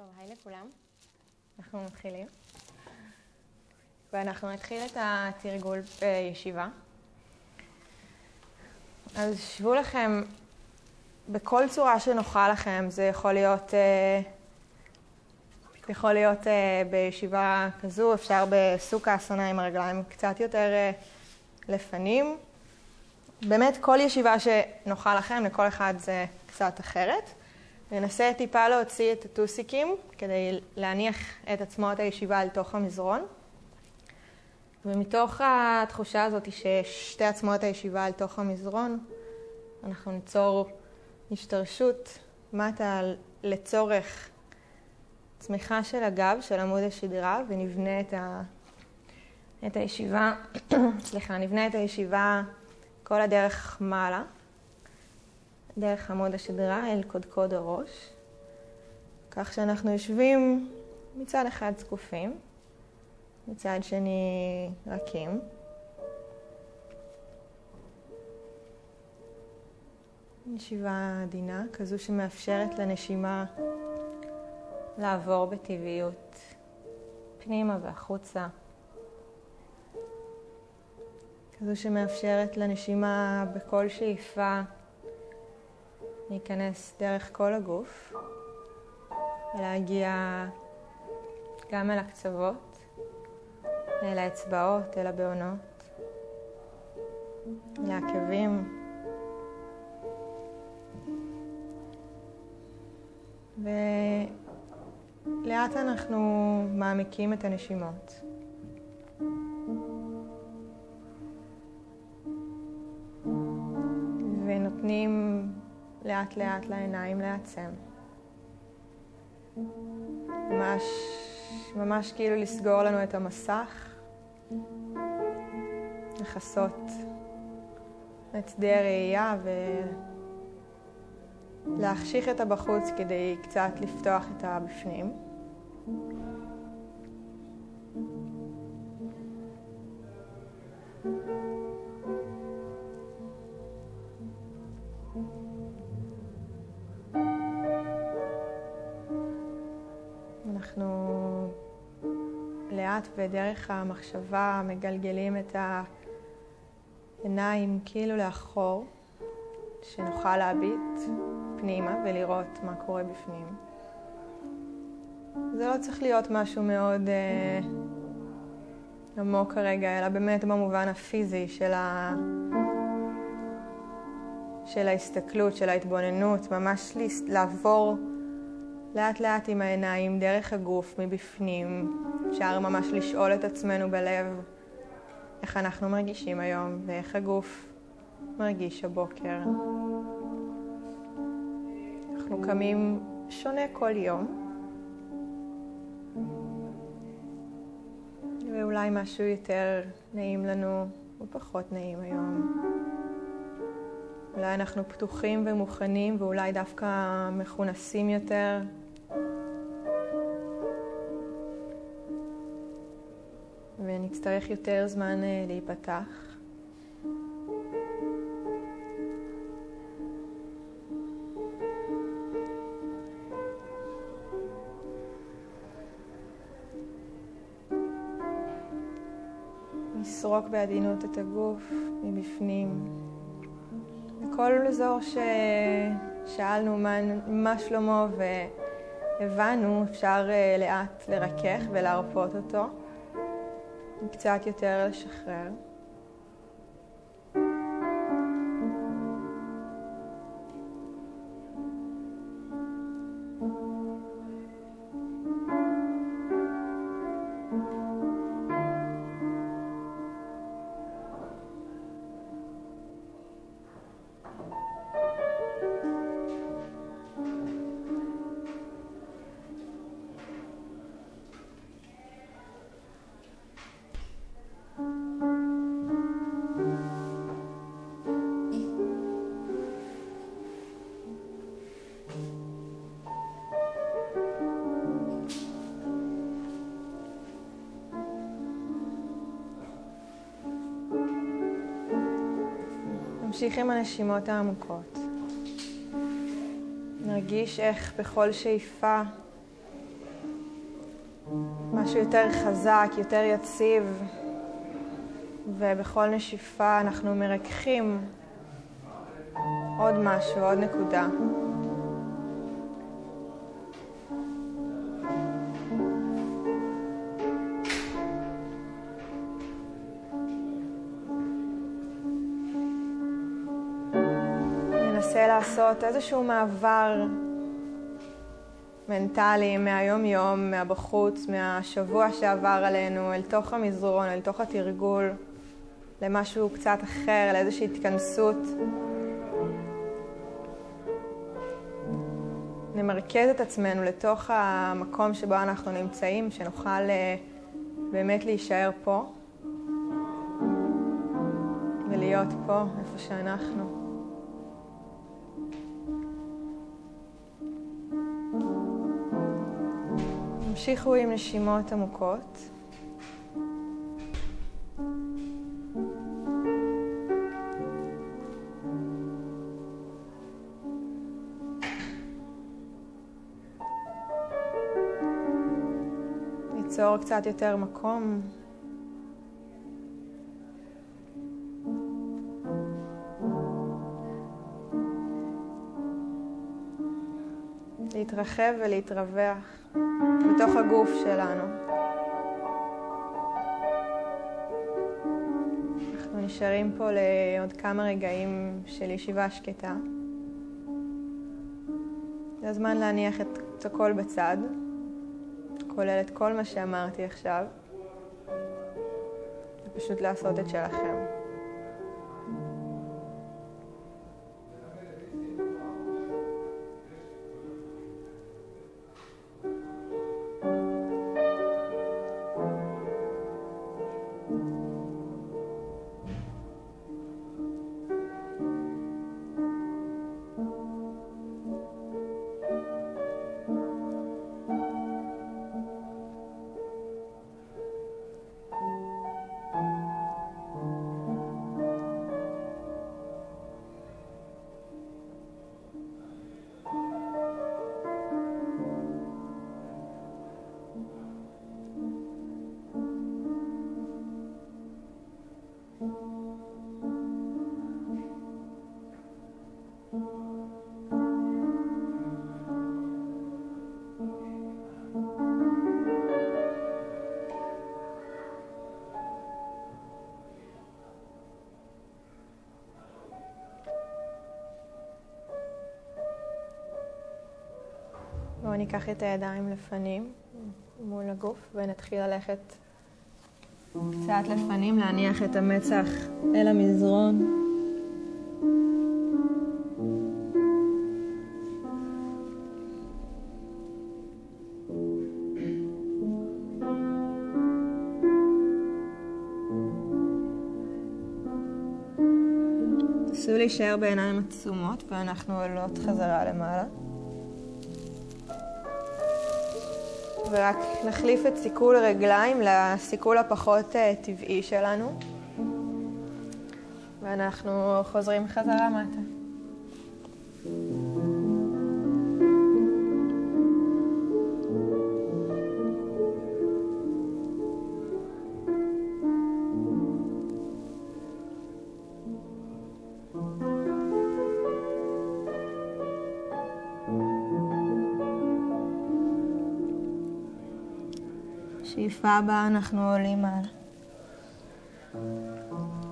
טוב, היי לכולם. אנחנו מתחילים. ואנחנו נתחיל את התרגול בישיבה. אז שבו לכם בכל צורה שנוחה לכם. זה יכול להיות, אה, יכול להיות אה, בישיבה כזו, אפשר בסוכה אסונה עם הרגליים קצת יותר אה, לפנים. באמת, כל ישיבה שנוחה לכם, לכל אחד זה קצת אחרת. ננסה טיפה להוציא את הטוסיקים כדי להניח את עצמות הישיבה אל תוך המזרון. ומתוך התחושה הזאת ששתי עצמות הישיבה אל תוך המזרון, אנחנו ניצור השתרשות מטה לצורך צמיחה של הגב, של עמוד השדרה, ונבנה את, ה... את הישיבה, סליחה, נבנה את הישיבה כל הדרך מעלה. דרך עמוד השדרה אל קודקוד הראש, כך שאנחנו יושבים מצד אחד זקופים, מצד שני רכים. ישיבה עדינה, כזו שמאפשרת לנשימה לעבור בטבעיות פנימה והחוצה. כזו שמאפשרת לנשימה בכל שאיפה להיכנס דרך כל הגוף ולהגיע גם אל הקצוות, אל האצבעות, אל הבעונות, אל העקבים. ולאט אנחנו מעמיקים את הנשימות. ונותנים לאט לאט לעיניים לעצם. ממש, ממש כאילו לסגור לנו את המסך, לכסות את שדה הראייה ולהחשיך את הבחוץ כדי קצת לפתוח את הבפנים. ודרך המחשבה מגלגלים את העיניים כאילו לאחור, שנוכל להביט פנימה ולראות מה קורה בפנים. זה לא צריך להיות משהו מאוד אה, עמוק כרגע, אלא באמת במובן הפיזי של, ה... של ההסתכלות, של ההתבוננות, ממש לעבור לאט לאט עם העיניים, דרך הגוף, מבפנים. אפשר ממש לשאול את עצמנו בלב איך אנחנו מרגישים היום ואיך הגוף מרגיש הבוקר. אנחנו קמים שונה כל יום. ואולי משהו יותר נעים לנו ופחות נעים היום. אולי אנחנו פתוחים ומוכנים ואולי דווקא מכונסים יותר. ונצטרך יותר זמן אה, להיפתח. לסרוק בעדינות את הגוף מבפנים. בכל אזור ששאלנו מה, מה שלמה והבנו, אפשר אה, לאט לרכך ולהרפות אותו. קצת יותר לשחרר. נמשיך עם הנשימות העמוקות. נרגיש איך בכל שאיפה משהו יותר חזק, יותר יציב, ובכל נשיפה אנחנו מרככים עוד משהו, עוד נקודה. לעשות איזשהו מעבר מנטלי מהיום-יום, מהבחוץ, מהשבוע שעבר עלינו, אל תוך המזרון, אל תוך התרגול, למשהו קצת אחר, לאיזושהי התכנסות. נמרכז את עצמנו לתוך המקום שבו אנחנו נמצאים, שנוכל אה, באמת להישאר פה ולהיות פה, איפה שאנחנו. המשיכו עם נשימות עמוקות. ליצור קצת יותר מקום להתרחב ולהתרווח בתוך הגוף שלנו. אנחנו נשארים פה לעוד כמה רגעים של ישיבה שקטה. זה הזמן להניח את הכל בצד, כולל את כל מה שאמרתי עכשיו, ופשוט לעשות את שלכם. בואו ניקח את הידיים לפנים מול הגוף ונתחיל ללכת קצת לפנים, להניח את המצח אל המזרון. נסו להישאר בעיניים עצומות ואנחנו עולות חזרה למעלה. ורק נחליף את סיכול הרגליים לסיכול הפחות אה, טבעי שלנו. ואנחנו חוזרים חזרה מטה. שאיפה הבאה אנחנו עולים מעלה.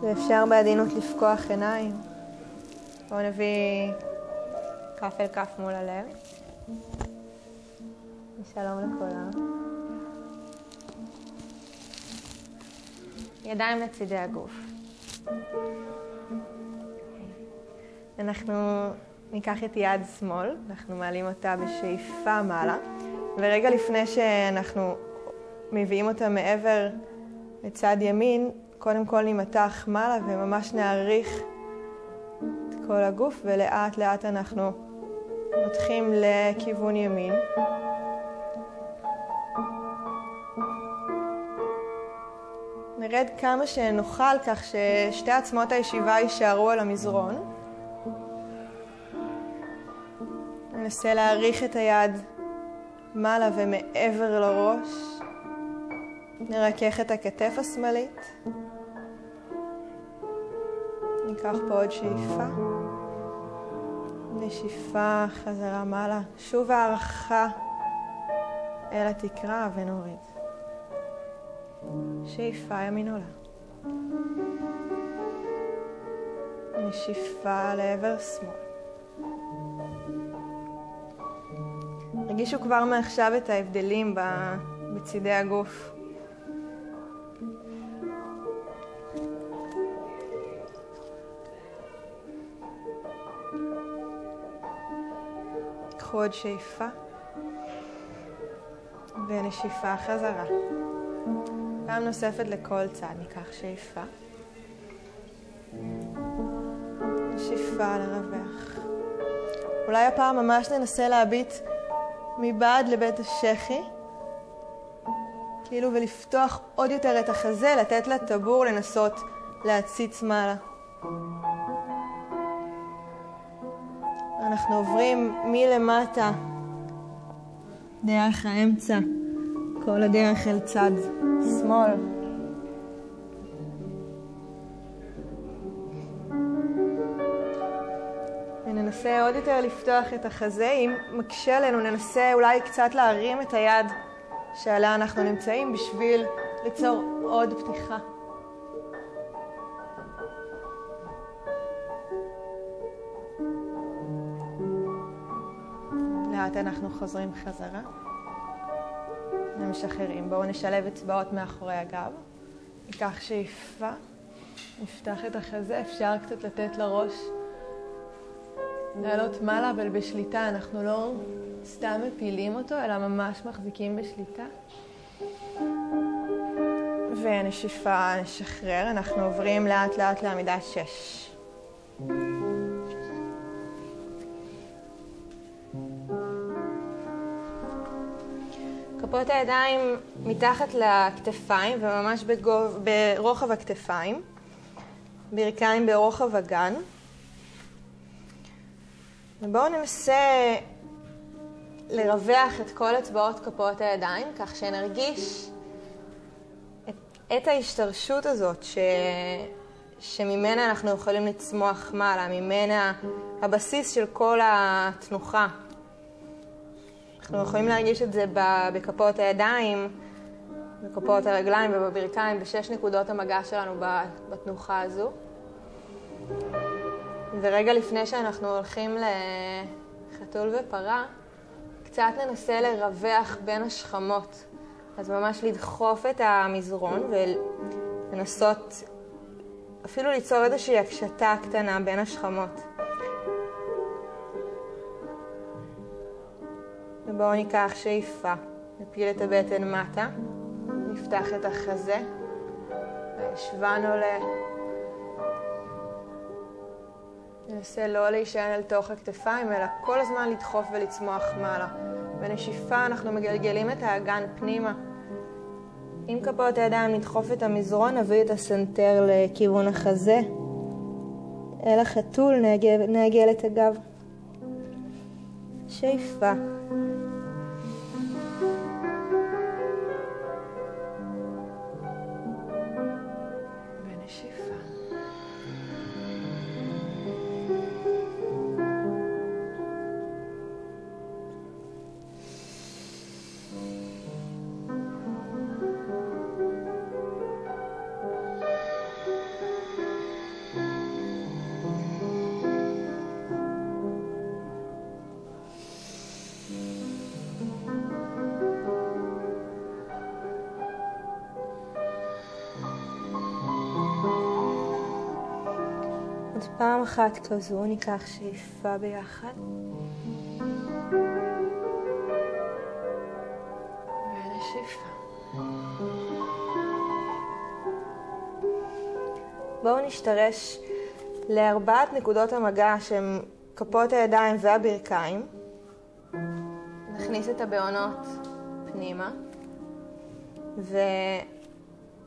ואפשר בעדינות לפקוח עיניים. בואו נביא כף אל כף מול הלב. ושלום לכולם. ידיים לצידי הגוף. אנחנו ניקח את יד שמאל, אנחנו מעלים אותה בשאיפה מעלה, ורגע לפני שאנחנו מביאים אותה מעבר לצד ימין, קודם כל נימתח מעלה וממש נעריך את כל הגוף, ולאט לאט אנחנו מותחים לכיוון ימין. נרד כמה שנוכל כך ששתי עצמות הישיבה יישארו על המזרון. ננסה להעריך את היד מעלה ומעבר לראש. נרכך את הכתף השמאלית. ניקח פה עוד שאיפה. נשיפה חזרה מעלה. שוב הערכה אל התקרה ונוריד. שאיפה ימין עולה. נשיפה לעבר שמאל. הרגישו כבר מעכשיו את ההבדלים בצידי הגוף. קחו עוד שאיפה ונשיפה חזרה. פעם נוספת לכל צד ניקח שאיפה. נשיפה לרווח. אולי הפעם ממש ננסה להביט מבעד לבית השחי, כאילו ולפתוח עוד יותר את החזה, לתת לטבור לנסות להציץ מעלה. אנחנו עוברים מלמטה דרך האמצע, כל הדרך אל צד שמאל. וננסה עוד יותר לפתוח את החזה. אם מקשה עלינו, ננסה אולי קצת להרים את היד שעליה אנחנו נמצאים בשביל ליצור עוד פתיחה. לאט אנחנו חוזרים חזרה ומשחררים. בואו נשלב אצבעות מאחורי הגב. ניקח שאיפה, נפתח את החזה, אפשר קצת לתת לראש לעלות מעלה, אבל בשליטה. אנחנו לא סתם מפילים אותו, אלא ממש מחזיקים בשליטה. ונשיפה, נשחרר. אנחנו עוברים לאט לאט לעמידה שש. מחזיקות הידיים מתחת לכתפיים וממש בגוב, ברוחב הכתפיים, ברכיים ברוחב הגן. ובואו ננסה לרווח את כל אצבעות כפות הידיים, כך שנרגיש את, את ההשתרשות הזאת ש, שממנה אנחנו יכולים לצמוח מעלה, ממנה הבסיס של כל התנוחה. אנחנו יכולים להרגיש את זה בכפות הידיים, בכפות הרגליים ובברכיים, בשש נקודות המגע שלנו בתנוחה הזו. ורגע לפני שאנחנו הולכים לחתול ופרה, קצת ננסה לרווח בין השכמות. אז ממש לדחוף את המזרון ולנסות אפילו ליצור איזושהי הקשתה קטנה בין השכמות. ובואו ניקח שאיפה, נפיל את הבטן מטה, נפתח את החזה, והישבן עולה. ננסה לא להישען על תוך הכתפיים, אלא כל הזמן לדחוף ולצמוח מעלה. בנשיפה אנחנו מגלגלים את האגן פנימה. עם כפות הידיים נדחוף את המזרון, נביא את הסנטר לכיוון החזה. אל החתול נעגל את הגב. שאיפה. פעם אחת כזו ניקח שאיפה ביחד. ונשיפה. בואו נשתרש לארבעת נקודות המגע שהן כפות הידיים והברכיים. נכניס את הבעונות פנימה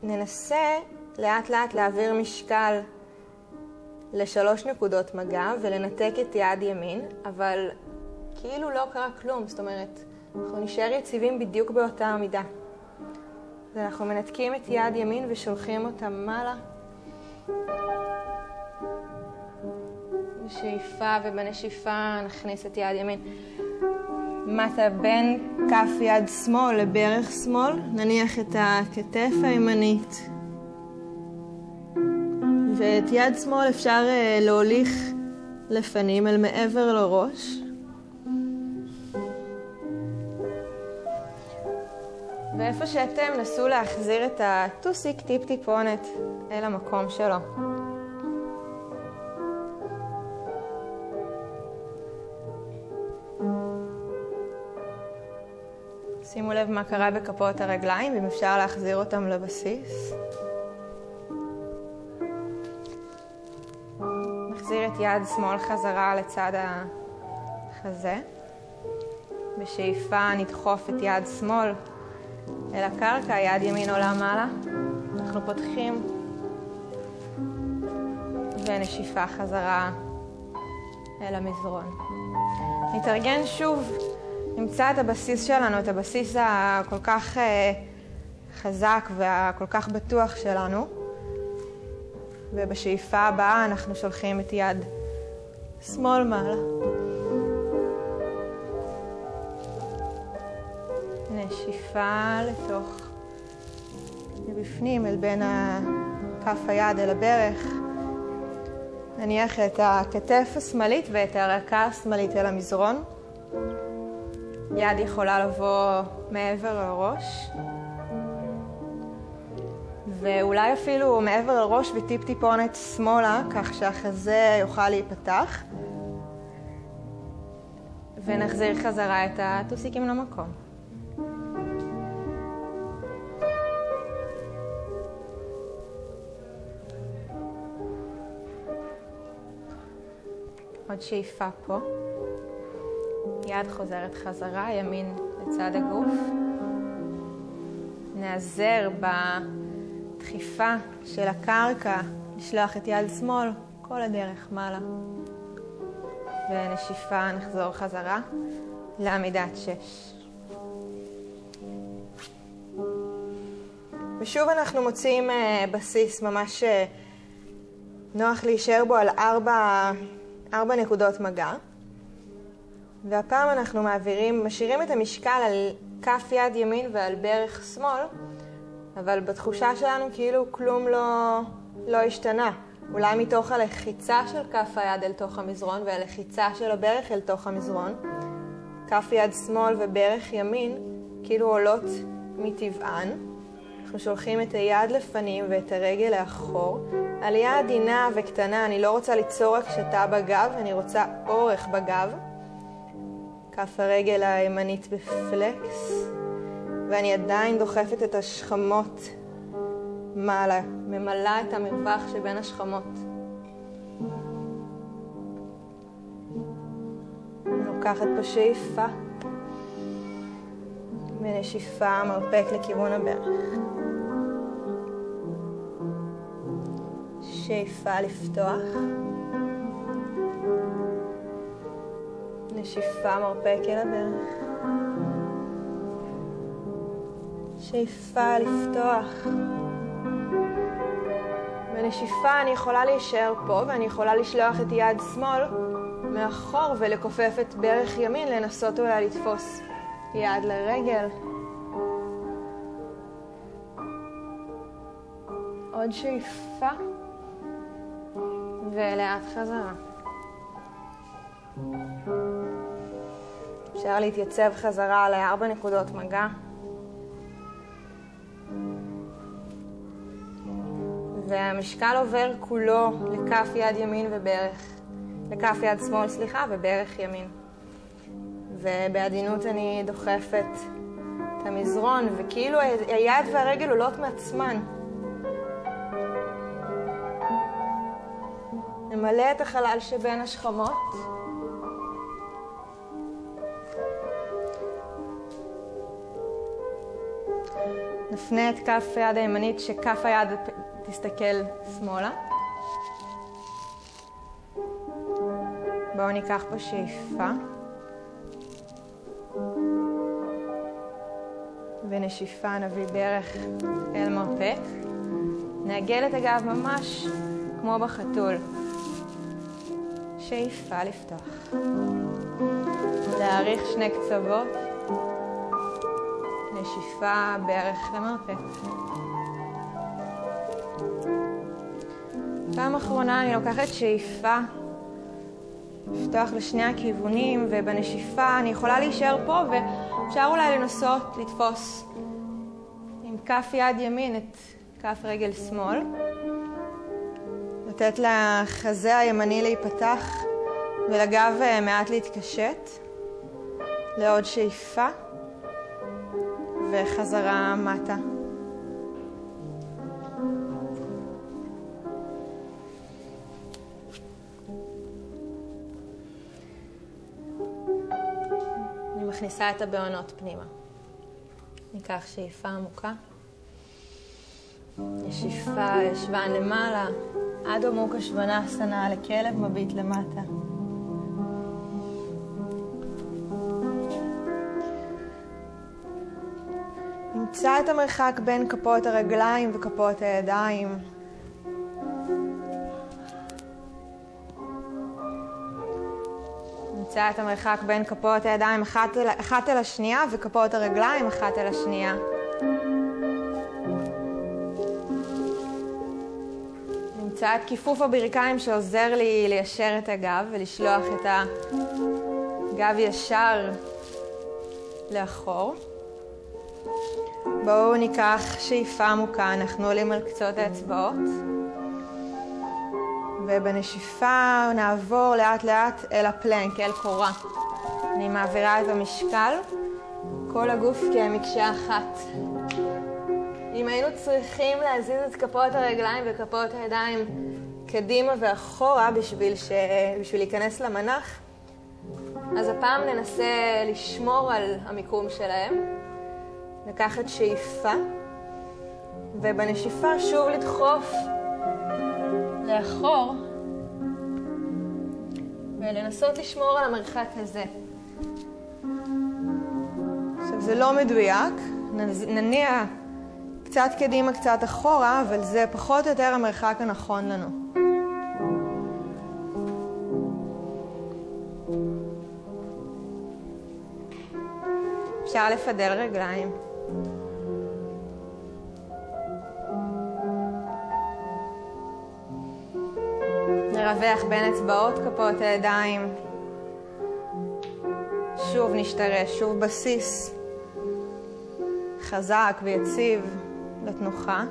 וננסה לאט לאט להעביר משקל לשלוש נקודות מגע ולנתק את יד ימין, אבל כאילו לא קרה כלום, זאת אומרת, אנחנו נשאר יציבים בדיוק באותה עמידה. אז אנחנו מנתקים את יד ימין ושולחים אותה מעלה. בשאיפה ובנשיפה נכניס את יד ימין מטה בין כף יד שמאל לברך שמאל, נניח את הכתף הימנית ואת יד שמאל אפשר אה, להוליך לפנים אל מעבר לראש. ואיפה שאתם, נסו להחזיר את הטוסיק טיפ-טיפונת אל המקום שלו. שימו לב מה קרה בכפות הרגליים, אם אפשר להחזיר אותם לבסיס. נחזיר את יד שמאל חזרה לצד החזה. בשאיפה נדחוף את יד שמאל אל הקרקע, יד ימין עולה מעלה. אנחנו פותחים ונשיפה חזרה אל המזרון. נתארגן שוב, נמצא את הבסיס שלנו, את הבסיס הכל כך uh, חזק והכל כך בטוח שלנו. ובשאיפה הבאה אנחנו שולחים את יד שמאל מעלה. נשיפה לתוך, מבפנים, אל בין כף היד אל הברך. נניח את הכתף השמאלית ואת הרקה השמאלית אל המזרון. יד יכולה לבוא מעבר לראש. ואולי אפילו מעבר לראש וטיפ טיפונת שמאלה, כך שהחזה יוכל להיפתח. ונחזיר חזרה את הטוסיקים למקום. עוד שאיפה פה. יד חוזרת חזרה, ימין לצד הגוף. נעזר בדחיפה של הקרקע, לשלוח את יד שמאל כל הדרך מעלה. ונשיפה נחזור חזרה לעמידת שש. ושוב אנחנו מוצאים uh, בסיס ממש uh, נוח להישאר בו על ארבע ארבע נקודות מגע, והפעם אנחנו מעבירים, משאירים את המשקל על כף יד ימין ועל ברך שמאל, אבל בתחושה שלנו כאילו כלום לא, לא השתנה. אולי מתוך הלחיצה של כף היד אל תוך המזרון והלחיצה של הברך אל תוך המזרון, כף יד שמאל וברך ימין כאילו עולות מטבען. אנחנו שולחים את היד לפנים ואת הרגל לאחור. עלייה עדינה וקטנה, אני לא רוצה ליצור הקשתה בגב, אני רוצה אורך בגב. כף הרגל הימנית בפלקס, ואני עדיין דוחפת את השכמות מעלה, ממלאה את המרווח שבין השכמות. לוקחת פה שאיפה ונשיפה מרפק לכיוון הברך. שאיפה לפתוח. נשיפה מרפק אל הברך. שאיפה לפתוח. בנשיפה אני יכולה להישאר פה ואני יכולה לשלוח את יד שמאל מאחור ולכופף את ברך ימין, לנסות אולי לתפוס יד לרגל. עוד שאיפה. ולאט חזרה. אפשר להתייצב חזרה לארבע נקודות מגע. והמשקל עובר כולו לכף יד ימין וברך, לכף יד שמאל, סליחה, וברך ימין. ובעדינות אני דוחפת את המזרון, וכאילו היד והרגל עולות מעצמן. נמלא את החלל שבין השכמות. נפנה את כף היד הימנית שכף היד תסתכל שמאלה. בואו ניקח פה שאיפה. בנשיפה נביא ברך אל מרפק. נעגל את הגב ממש כמו בחתול. שאיפה לפתוח. להאריך שני קצוות. נשיפה בערך למרפק. פעם אחרונה אני לוקחת שאיפה, לפתוח לשני הכיוונים, ובנשיפה אני יכולה להישאר פה, ואפשר אולי לנסות לתפוס עם כף יד ימין את כף רגל שמאל. לתת לחזה הימני להיפתח ולגב אה, מעט להתקשט. לעוד שאיפה וחזרה מטה. אני מכניסה את הבעונות פנימה. ניקח שאיפה עמוקה. נשיפה ישבן למעלה, עד עמוק השוונה סנה לכלב מביט למטה. נמצא את המרחק בין כפות הרגליים וכפות הידיים. נמצא את המרחק בין כפות הידיים אחת אל, אחת אל השנייה וכפות הרגליים אחת אל השנייה. נמצא את כיפוף הברכיים שעוזר לי ליישר את הגב ולשלוח את הגב ישר לאחור. בואו ניקח שאיפה עמוקה, אנחנו עולים על קצות האצבעות. ובנשיפה נעבור לאט לאט אל הפלנק, אל קורה. אני מעבירה את המשקל, כל הגוף כמקשה אחת. אם היינו צריכים להזיז את כפות הרגליים וכפות הידיים קדימה ואחורה בשביל, ש... בשביל להיכנס למנח, אז הפעם ננסה לשמור על המיקום שלהם. לקחת שאיפה, ובנשיפה שוב לדחוף לאחור, ולנסות לשמור על המרחק הזה. עכשיו, זה לא מדויק, נניע קצת קדימה, קצת אחורה, אבל זה פחות או יותר המרחק הנכון לנו. אפשר לפדל רגליים. נרווח בין אצבעות כפות הידיים. שוב נשתרש, שוב בסיס חזק ויציב לתנוחה.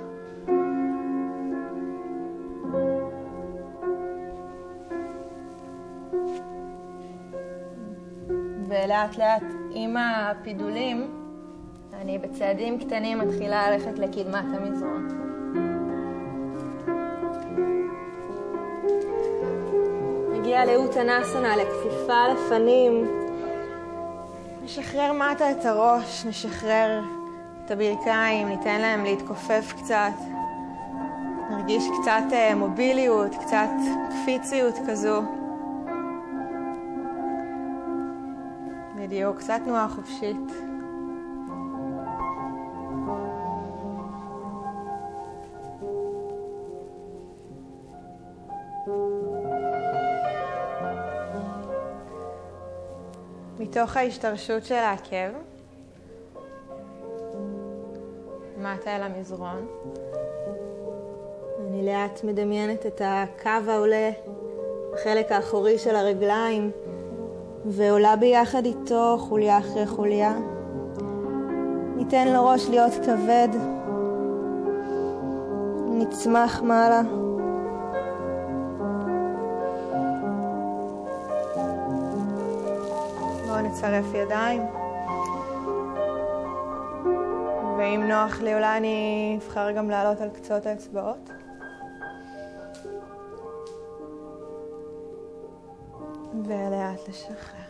ולאט לאט עם הפידולים אני בצעדים קטנים מתחילה ללכת לקדמת המזרון. נגיע לאותנסנה, לכפיפה לפנים. נשחרר מטה את הראש, נשחרר את הברכיים, ניתן להם להתכופף קצת. נרגיש קצת אה, מוביליות, קצת קפיציות כזו. בדיוק, קצת תנועה חופשית. מתוך ההשתרשות של העקב, מטה אל המזרון. אני לאט מדמיינת את הקו העולה בחלק האחורי של הרגליים, ועולה ביחד איתו חוליה אחרי חוליה. ניתן לראש להיות כבד, נצמח מעלה. נצרף ידיים. ואם נוח לי, אולי אני אבחר גם לעלות על קצות האצבעות. ולאט לשחרר.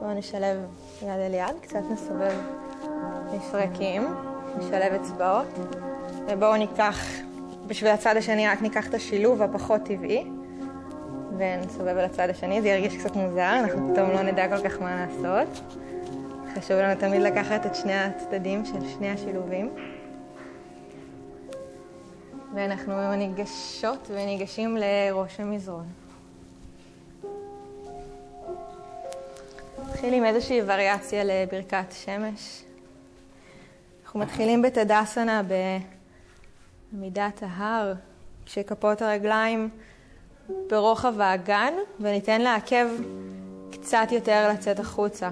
בואו נשלב יד אל יד, קצת נסובב מפרקים, נשלב אצבעות, ובואו ניקח, בשביל הצד השני רק ניקח את השילוב הפחות טבעי. ונסובב על הצד השני, זה ירגיש קצת מוזר, אנחנו פתאום לא נדע כל כך מה לעשות. חשוב לנו תמיד לקחת את שני הצדדים של שני השילובים. ואנחנו ניגשות וניגשים לראש המזרון. נתחיל עם איזושהי וריאציה לברכת שמש. אנחנו מתחילים בתדסנה בעמידת ההר, כשכפות הרגליים ברוחב האגן, וניתן לעקב קצת יותר לצאת החוצה.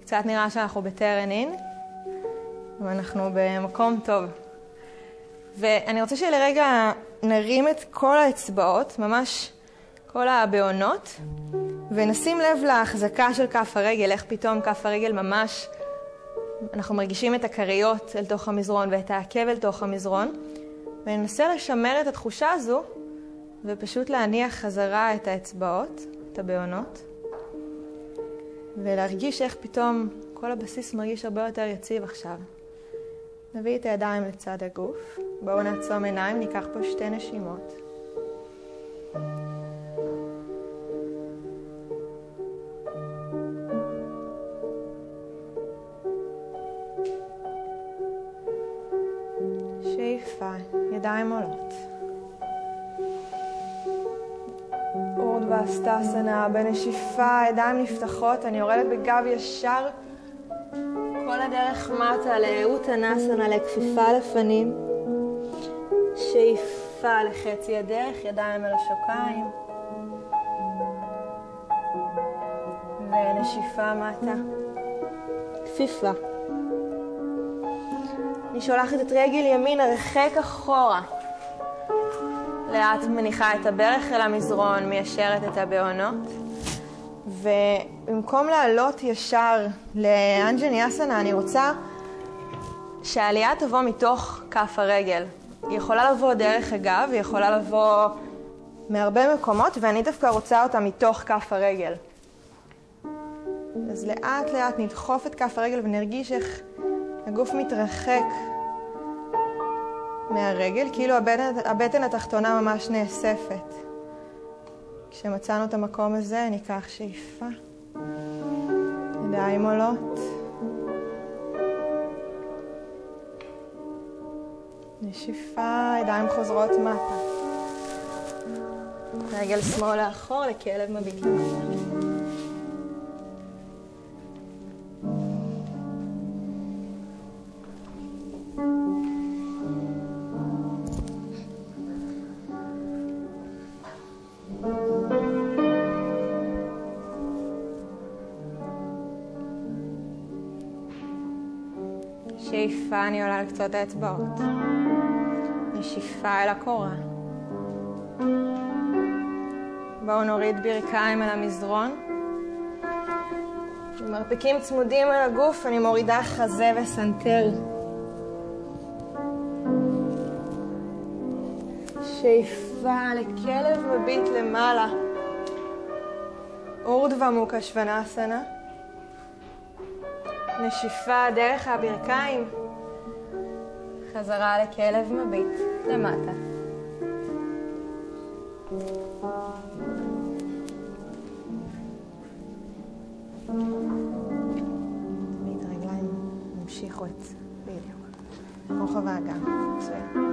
קצת נראה שאנחנו בטרן אין, ואנחנו במקום טוב. ואני רוצה שלרגע נרים את כל האצבעות, ממש כל הבעונות, ונשים לב להחזקה של כף הרגל, איך פתאום כף הרגל ממש, אנחנו מרגישים את הכריות אל תוך המזרון ואת העקב אל תוך המזרון, וננסה לשמר את התחושה הזו, ופשוט להניח חזרה את האצבעות, את הבעונות, ולהרגיש איך פתאום כל הבסיס מרגיש הרבה יותר יציב עכשיו. נביא את הידיים לצד הגוף. בואו נעצום עיניים, ניקח פה שתי נשימות. ידיים עולות. אורדווה בנשיפה, ידיים נפתחות, אני יורדת בגב ישר כל הדרך מטה לאותנסנה, לכפיפה לפנים. שאיפה לחצי הדרך, ידיים על השוקיים. ונשיפה מטה. כפיפה. אני שולחת את רגל ימין הרחק אחורה. לאט מניחה את הברך אל המזרון, מיישרת את הבעונות. ובמקום לעלות ישר לאנג'ני אסנה, אני רוצה שהעלייה תבוא מתוך כף הרגל. היא יכולה לבוא דרך הגב, היא יכולה לבוא מהרבה מקומות, ואני דווקא רוצה אותה מתוך כף הרגל. אז לאט לאט נדחוף את כף הרגל ונרגיש איך הגוף מתרחק מהרגל, כאילו הבטן, הבטן התחתונה ממש נאספת. כשמצאנו את המקום הזה, ניקח שאיפה. ידיים עולות. נשיפה, ידיים חוזרות מטה. רגל שמאל לאחור לכלב מביט למטה. שאיפה אני עולה על קצות האצבעות. נשיפה אל הקורה. בואו נוריד ברכיים אל המזרון. מרפקים צמודים על הגוף, אני מורידה חזה וסנטר. שאיפה לכלב מביט למעלה. אורדווה מוקה שוונסנה. נשיפה דרך הברכיים. חזרה לכלב מביט למטה. המשיכו את... בדיוק. רוחב האגן. מצוין.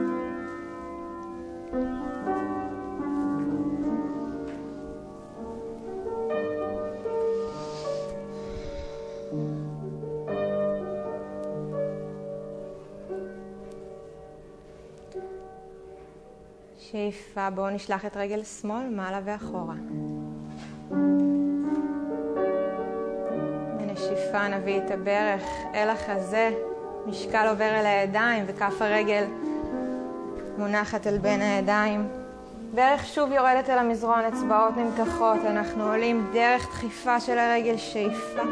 שאיפה, בואו נשלח את רגל שמאל מעלה ואחורה. בנשיפה נביא את הברך אל החזה, משקל עובר אל הידיים וכף הרגל מונחת אל בין הידיים. ברך שוב יורדת אל המזרון, אצבעות נמתחות, אנחנו עולים דרך דחיפה של הרגל, שאיפה.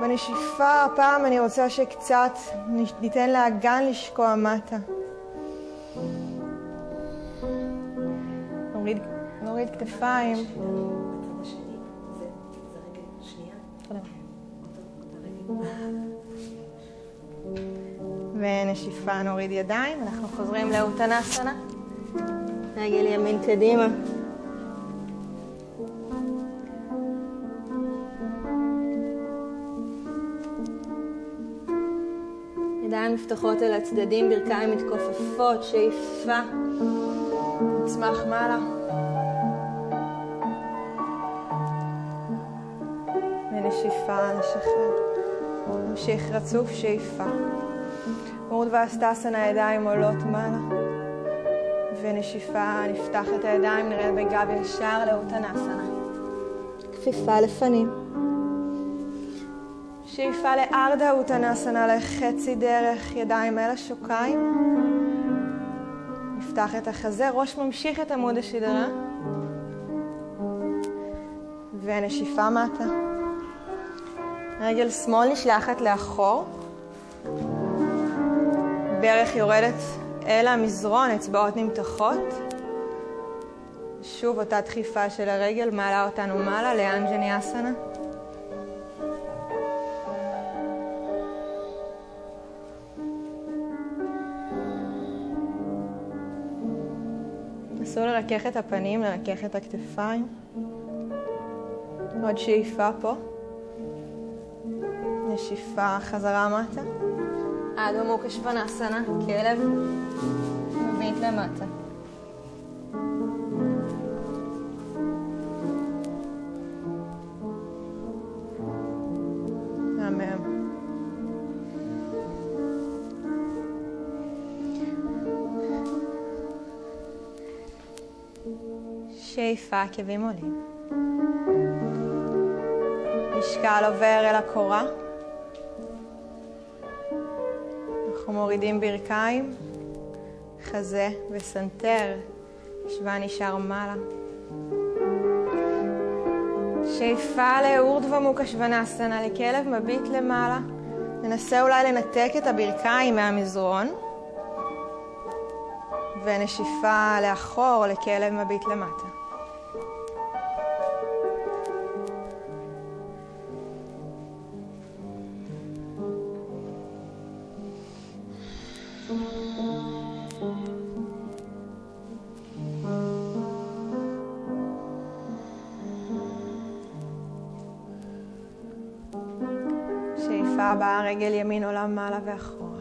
בנשיפה הפעם אני רוצה שקצת ניתן לאגן לשקוע מטה. כתפיים. ונשיפה, נוריד ידיים, אנחנו חוזרים לאותנה לאותנסנה. רגל ימין קדימה. ידיים נפתחות אל הצדדים, ברכיים מתכופפות, שאיפה, נצמח מעלה. ונשיפה, נשחרר. נמשיך רצוף, שאיפה. אורדווה הידיים עולות מעלה. ונשיפה, נפתח את הידיים, נרד בגב ישר לאוטנסנה. כפיפה לפנים. שאיפה לארדה אוטנסנה לחצי דרך, ידיים אל השוקיים. נפתח את החזה, ראש ממשיך את עמוד השדרה. ונשיפה מטה. רגל שמאל נשלחת לאחור. ברך יורדת אל המזרון, אצבעות נמתחות. שוב אותה דחיפה של הרגל מעלה אותנו מעלה לאנג'ני אסנה. נסו לרכך את הפנים, לרכך את הכתפיים. עוד שאיפה פה. נשיפה חזרה מטה. אדו מוקשוונאסנה, כלב, מביט למטה. שאיפה, עקבים עולים. משקל עובר אל הקורה. אנחנו מורידים ברכיים, חזה וסנטר, ישבה נשאר מעלה. שאיפה לאורדווה מוקה שוונאסנה, לכלב מביט למעלה. ננסה אולי לנתק את הברכיים מהמזרון. ונשיפה לאחור לכלב מביט למטה. רגל ימין עולה מעלה ואחורה.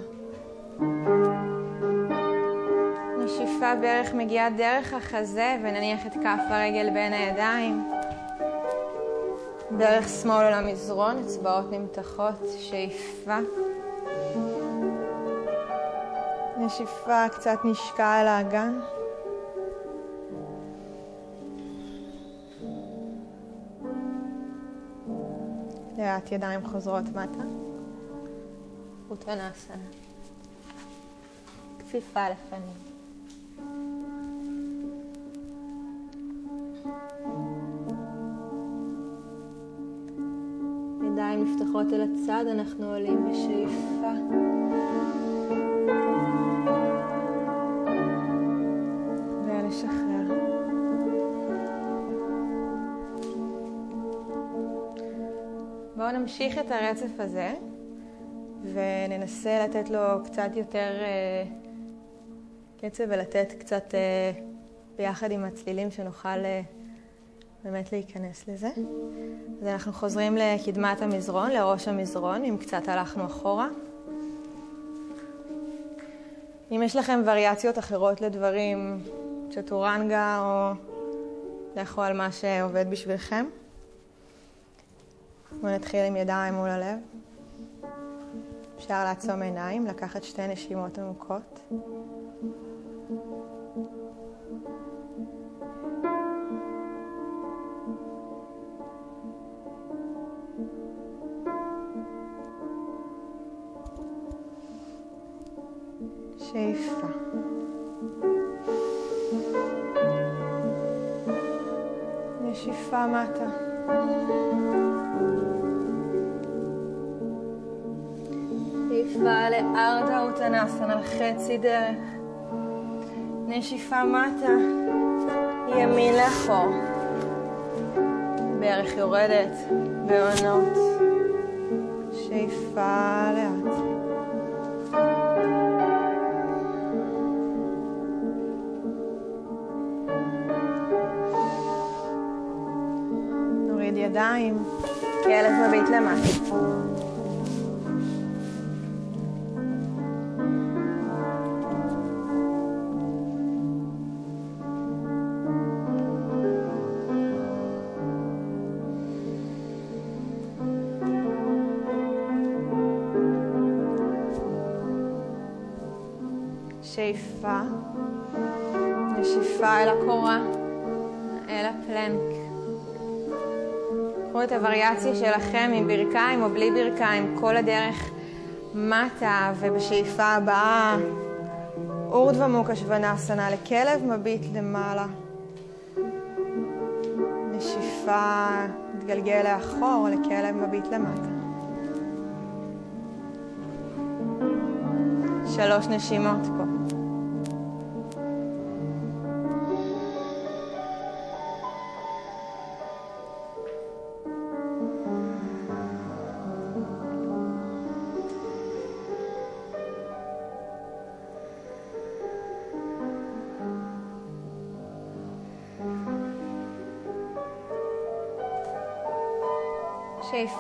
נשיפה ברך מגיעה דרך החזה ונניח את כף הרגל בין הידיים. דרך שמאל עולה מזרון, אצבעות נמתחות, שאיפה. נשיפה קצת נשקע אל האגן. לאט ידיים חוזרות מטה. אוטרנסנה. כפיפה לפנים. ידיים נפתחות אל הצד, אנחנו עולים בשאיפה. ולשחרר. בואו נמשיך את הרצף הזה. וננסה לתת לו קצת יותר uh, קצב ולתת קצת uh, ביחד עם הצלילים שנוכל uh, באמת להיכנס לזה. אז אנחנו חוזרים לקדמת המזרון, לראש המזרון, אם קצת הלכנו אחורה. אם יש לכם וריאציות אחרות לדברים, צ'טורנגה או לכו על מה שעובד בשבילכם. בואו נתחיל עם ידיים מול הלב. אפשר לעצום עיניים, לקחת שתי נשימות עמוקות. שאיפה. נשיפה מטה. שאיפה לארדה אוטנסנה, חצי דרך. נשיפה מטה, ימין לאחור. ברך יורדת בעונות. שאיפה לאט. נוריד ידיים, כלב מביט למטה. שאיפה, נשיפה אל הקורה, אל הפלנק. קחו את הווריאציה שלכם עם ברכיים או בלי ברכיים, כל הדרך מטה, ובשאיפה הבאה, אורדווה מוקה שוונסנה, לכלב מביט למעלה. נשיפה, מתגלגל לאחור, לכלב מביט למטה. שלוש נשימות פה.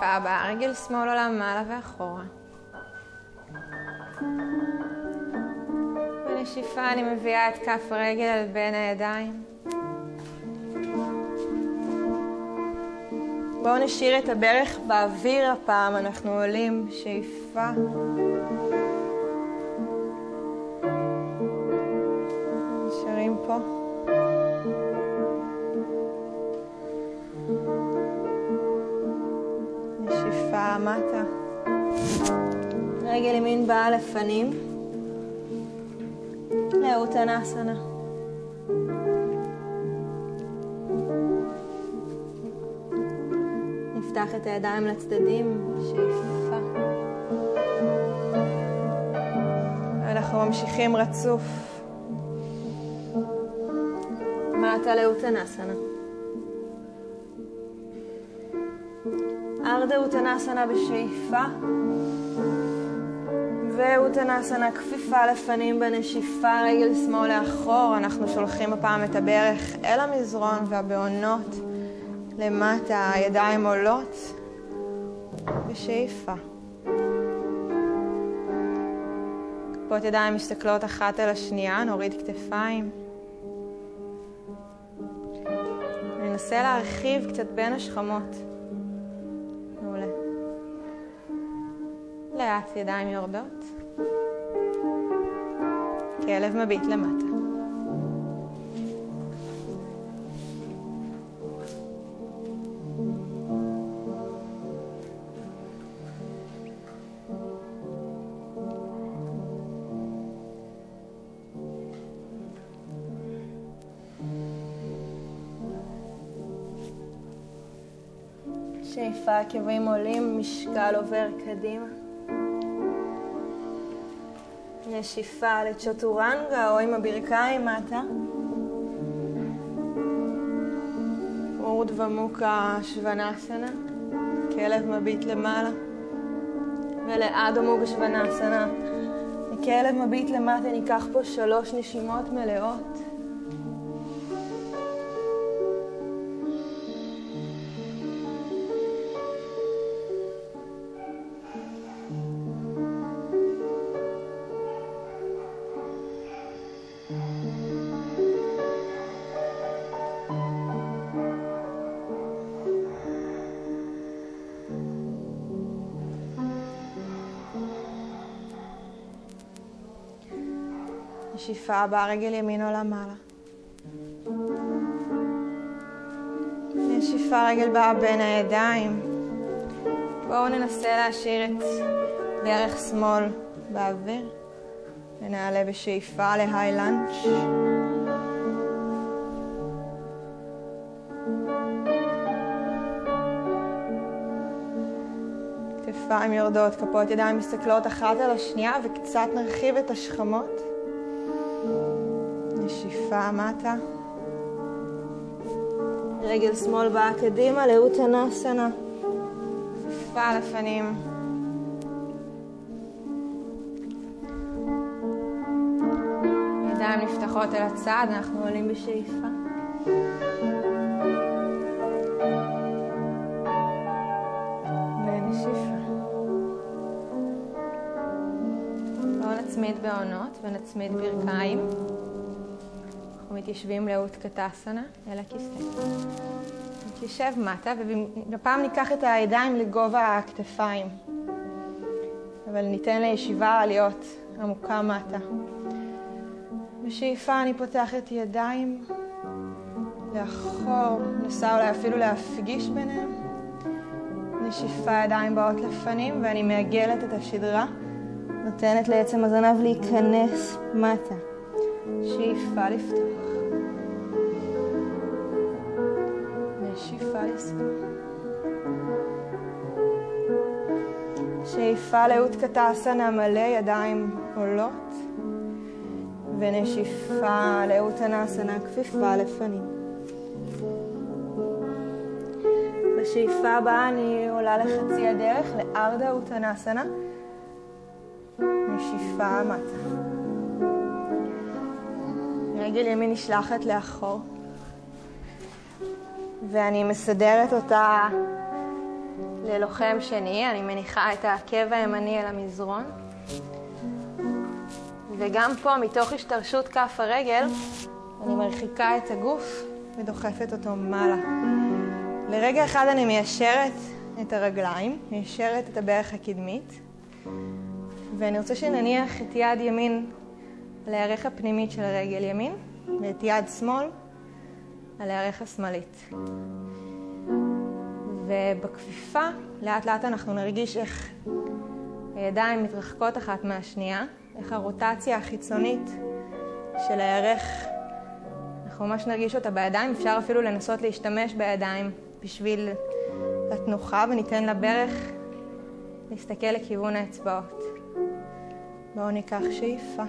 שאיפה הבאה, רגל שמאל עולה מעלה ואחורה. בנשיפה אני מביאה את כף הרגל על בין הידיים. בואו נשאיר את הברך באוויר הפעם, אנחנו עולים, שאיפה. באה לפנים. לאוטנסנה. נפתח את הידיים לצדדים, שאיפה. אנחנו ממשיכים רצוף. מטה לאוטנסנה. ארדה אוטנסנה בשאיפה. ואוטנסנה כפיפה לפנים בנשיפה, רגל שמאל לאחור. אנחנו שולחים הפעם את הברך אל המזרון והבעונות למטה, הידיים עולות בשאיפה. כפות ידיים מסתכלות אחת על השנייה, נוריד כתפיים. ננסה להרחיב קצת בין השכמות. לאט ידיים יורדות. כלב מביט למטה. שאיפה, עקבים עולים, משקל עובר קדימה. נשיפה לצ'טורנגה או עם הברכיים מטה. אורדווה מוקה שוונסנה, כלב מביט למעלה. ולאדו מוקה שוונסנה, כלב מביט למטה, ניקח פה שלוש נשימות מלאות. נשיפה הבאה, רגל ימין עולה מעלה. נשיפה רגל באה בין הידיים. בואו ננסה להשאיר את ברך שמאל באוויר. ונעלה בשאיפה להיי לאנץ'. כתפיים יורדות, כפות ידיים מסתכלות אחת על השנייה וקצת נרחיב את השכמות. נשיפה מטה. רגל שמאל באה קדימה לאוטנסנה. כפיפה לפנים. ידיים נפתחות אל הצד, אנחנו עולים בשאיפה. ונשיפה. בואו נצמיד בעונות ונצמיד ברכיים. מתיישבים לאות קטסנה אל הכיסא. נתיישב מטה, והפעם ניקח את הידיים לגובה הכתפיים. אבל ניתן לישיבה להיות עמוקה מטה. בשאיפה אני פותחת ידיים לאחור, נסה אולי אפילו להפגיש ביניהם. נשיפה ידיים באות לפנים ואני מעגלת את השדרה, נותנת לעצם הזנב להיכנס מטה. שאיפה לפתוח. לסגור. שאיפה לאות קטסנה מלא ידיים עולות, ונשיפה לאות אנסנה כפיפה לפנים. בשאיפה הבאה אני עולה לחצי הדרך לארדה אוטנסנה, נשיפה מטה. רגל ימין נשלחת לאחור, ואני מסדרת אותה ללוחם שני, אני מניחה את העקב הימני אל המזרון. וגם פה, מתוך השתרשות כף הרגל, אני מרחיקה את הגוף ודוחפת אותו מעלה. לרגע אחד אני מיישרת את הרגליים, מיישרת את הברך הקדמית, ואני רוצה שנניח את יד ימין על הירך הפנימית של הרגל ימין, ואת יד שמאל על הירך השמאלית. ובכפיפה, לאט לאט אנחנו נרגיש איך הידיים מתרחקות אחת מהשנייה, איך הרוטציה החיצונית של הירך, אנחנו ממש נרגיש אותה בידיים, אפשר אפילו לנסות להשתמש בידיים בשביל התנוחה, וניתן לברך להסתכל לכיוון האצבעות. בואו ניקח שאיפה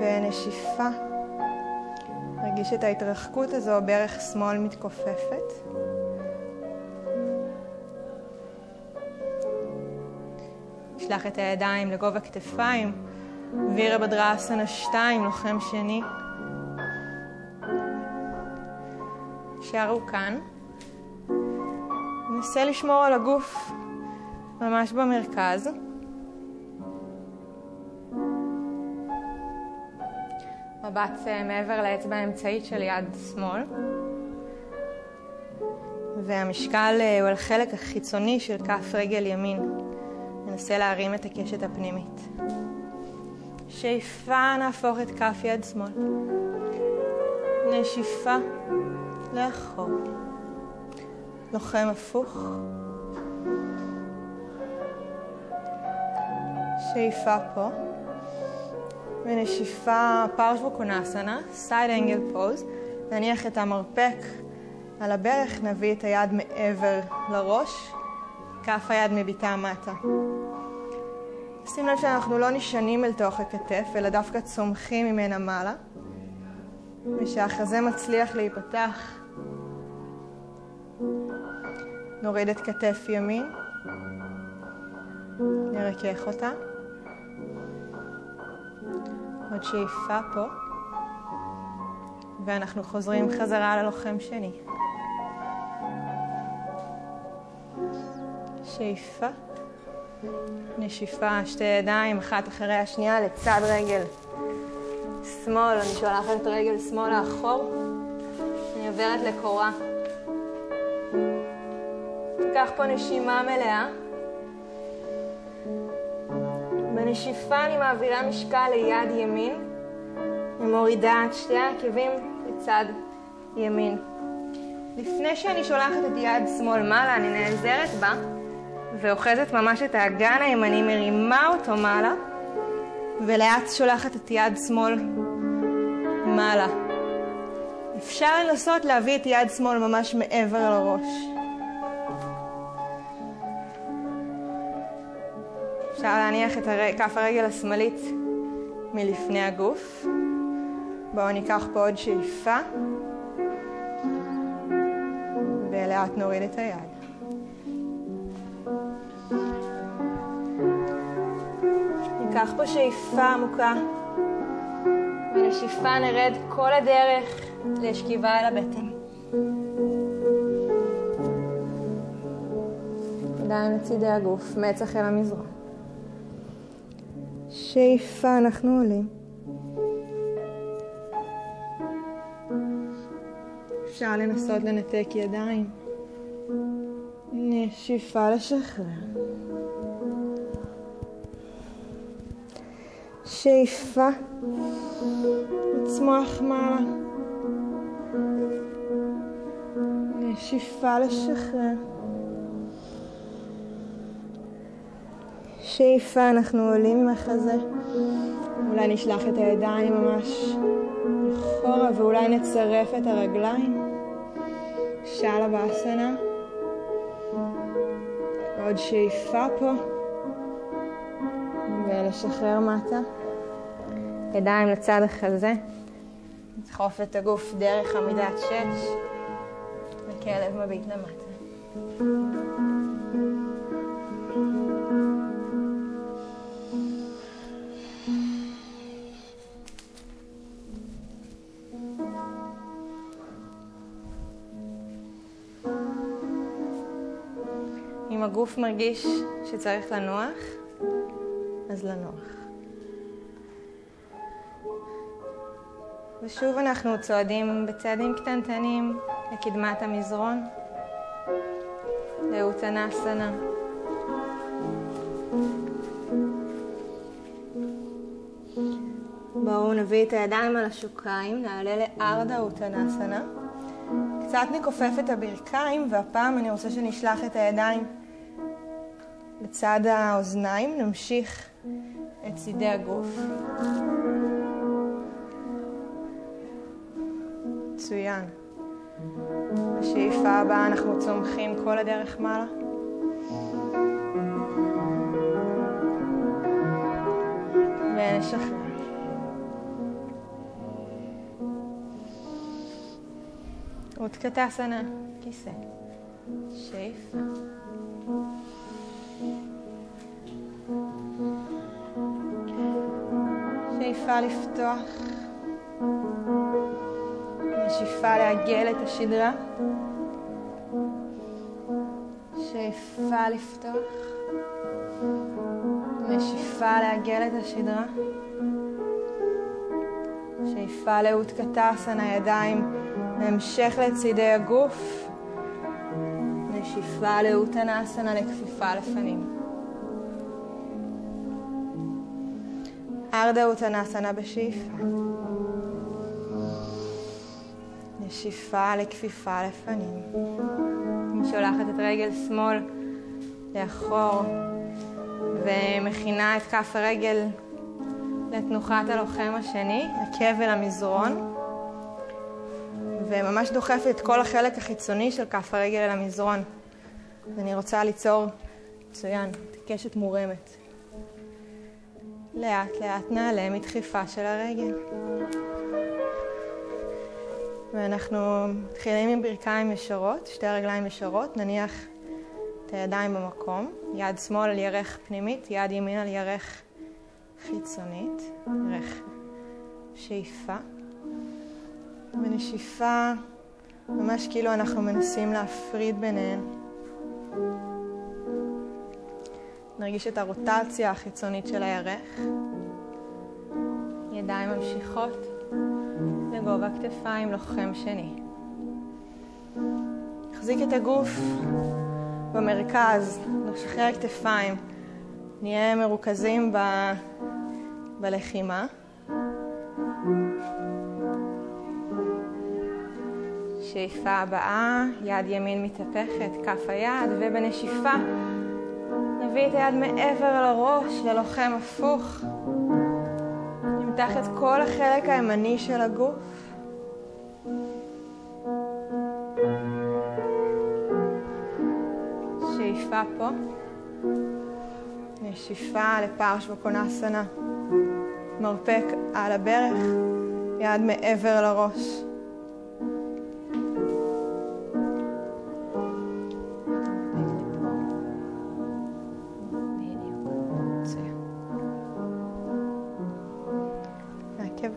ונשיפה. נרגיש את ההתרחקות הזו, ברך שמאל מתכופפת. נשלח את הידיים לגובה כתפיים, וירה בדרסנה 2, לוחם שני. נשארו כאן. ננסה לשמור על הגוף ממש במרכז. מבט אה, מעבר לאצבע האמצעית של יד שמאל. והמשקל אה, הוא על חלק החיצוני של כף רגל ימין. ננסה להרים את הקשת הפנימית. שאיפה נהפוך את כף יד שמאל. נשיפה לאחור. לוחם הפוך. שאיפה פה. ונשיפה פרשווקונסנה, סייד אנגל פוז. נניח את המרפק על הברך, נביא את היד מעבר לראש, כף היד מביטה מטה. שים לב שאנחנו לא נשענים אל תוך הכתף, אלא דווקא צומחים ממנה מעלה. ושהחזה מצליח להיפתח. נוריד את כתף ימין, נרכך אותה. עוד שאיפה פה, ואנחנו חוזרים חזרה ללוחם שני. שאיפה, נשיפה, שתי ידיים, אחת אחרי השנייה לצד רגל שמאל, אני שולחת את רגל שמאל לאחור, אני עוברת לקורה. תיקח פה נשימה מלאה. בנשיפה אני מעבירה משקל ליד ימין ומורידה את שתי העקבים לצד ימין. לפני שאני שולחת את יד שמאל מעלה, אני נעזרת בה ואוחזת ממש את האגן הימני, מרימה אותו מעלה ולאט שולחת את יד שמאל מעלה. אפשר לנסות להביא את יד שמאל ממש מעבר לראש. אפשר להניח את הר... כף הרגל השמאלית מלפני הגוף. בואו ניקח פה עוד שאיפה. ולאט נוריד את היד. ניקח פה שאיפה עמוקה. ולשאיפה נרד כל הדרך לשכיבה אל הבטן. ידיים לצידי הגוף, מצח אל המזרון. שאיפה אנחנו עולים. אפשר לנסות לנתק ידיים. נשיפה לשחרר. שאיפה. לצמוח מעלה. נשיפה לשחרר. שאיפה, אנחנו עולים עם החזה. אולי נשלח את הידיים ממש אחורה ואולי נצרף את הרגליים. שאלה באסנה. עוד שאיפה פה. ולשחרר מטה. ידיים לצד החזה. לדחוף את הגוף דרך עמידת שש. וכלב מביט למטה. הגוף מרגיש שצריך לנוח, אז לנוח. ושוב אנחנו צועדים בצעדים קטנטנים לקדמת המזרון, לאותנסנה. בואו נביא את הידיים על השוקיים, נעלה לארדה אוטנסנה. קצת נכופף את הברכיים, והפעם אני רוצה שנשלח את הידיים לצד האוזניים, נמשיך את צידי הגוף. מצוין. בשאיפה הבאה אנחנו צומחים כל הדרך מעלה. ונשחרר. אוטקטסנה, כיסא. שאיפה. שאיפה לפתוח. נשיפה לעגל את השדרה. שאיפה לפתוח. נשיפה לעגל את השדרה. שאיפה לאותקטסנה, ידיים בהמשך לצידי הגוף. נשיפה לאותנסנה לכפיפה לפנים. ארדה אותנסנה בשאיפה. נשיפה לכפיפה לפנים. אני שולחת את רגל שמאל לאחור ומכינה את כף הרגל לתנוחת הלוחם השני, עקב אל המזרון, וממש דוחפת את כל החלק החיצוני של כף הרגל אל המזרון. ואני רוצה ליצור, מצוין, קשת מורמת. לאט לאט נעלה מדחיפה של הרגל. ואנחנו מתחילים עם ברכיים ישרות, שתי רגליים ישרות, נניח את הידיים במקום, יד שמאל על ירך פנימית, יד ימין על ירך חיצונית, ירך שאיפה. ונשיפה, ממש כאילו אנחנו מנסים להפריד ביניהן. נרגיש את הרוטציה החיצונית של הירך. ידיים ממשיכות לגובה כתפיים, לוחם שני. נחזיק את הגוף במרכז, נשחרר כתפיים. נהיה מרוכזים ב... בלחימה. שאיפה הבאה, יד ימין מתהפכת, כף היד, ובנשיפה נביא את היד מעבר לראש ללוחם הפוך. נמתח את כל החלק הימני של הגוף. שאיפה פה. נשיפה לפרשווקונסנה. מרפק על הברך, יד מעבר לראש.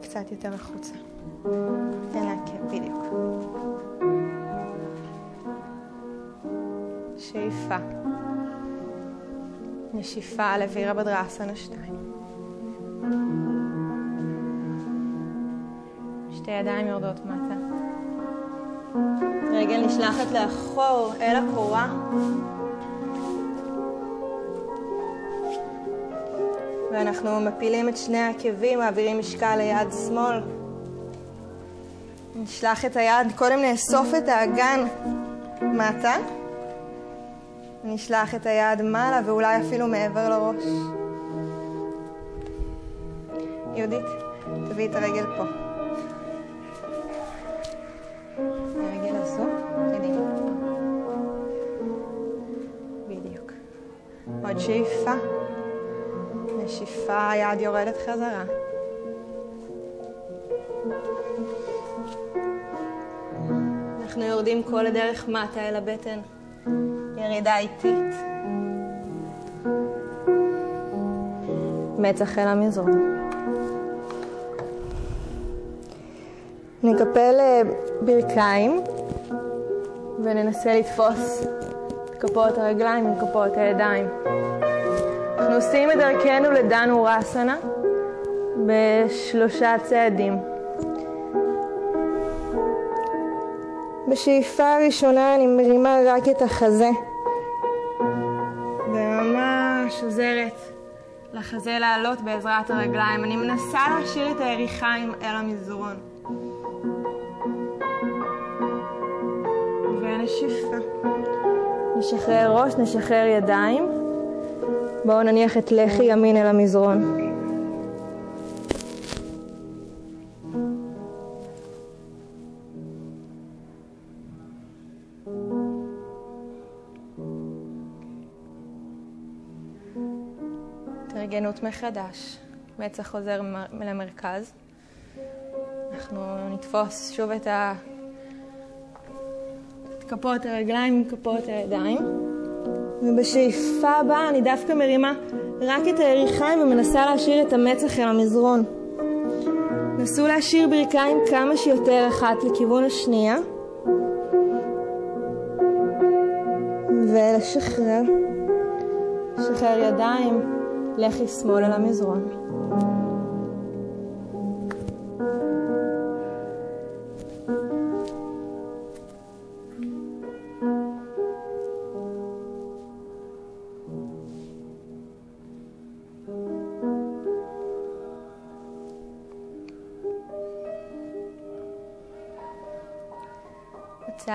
קצת יותר החוצה. תן לעכב, בדיוק. שאיפה. נשיפה על אווירה בדרסנה שתיים. שתי ידיים יורדות מטה. רגל נשלחת לאחור אל הקורה. ואנחנו מפילים את שני העקבים, מעבירים משקל ליד שמאל. נשלח את היד, קודם נאסוף את האגן מטה. נשלח את היד מעלה ואולי אפילו מעבר לראש. יהודית, תביאי את הרגל פה. הרגל הזו, קדימה. בדיוק. עוד שאיפה. נשיפה, היד יורדת חזרה. אנחנו יורדים כל הדרך מטה אל הבטן. ירידה איטית. מצח אל המזרון. נקפל אה, ברכיים וננסה לתפוס את כפות הרגליים עם כפות הידיים. אנחנו עושים את דרכנו לדנו רסנה בשלושה צעדים. בשאיפה הראשונה אני מרימה רק את החזה וממש עוזרת לחזה לעלות בעזרת הרגליים. אני מנסה להשאיר את היריחיים אל המזרון. ונשיפה. נשחרר ראש, נשחרר ידיים. בואו נניח את לחי ימין אל המזרון. התארגנות מחדש. מצח חוזר למרכז. אנחנו נתפוס שוב את, ה... את כפות הרגליים כפות הידיים. ובשאיפה הבאה אני דווקא מרימה רק את היריחיים ומנסה להשאיר את המצח אל המזרון. נסו להשאיר ברכיים כמה שיותר אחת לכיוון השנייה. ולשחרר. לשחרר ידיים. לכי שמאל אל המזרון.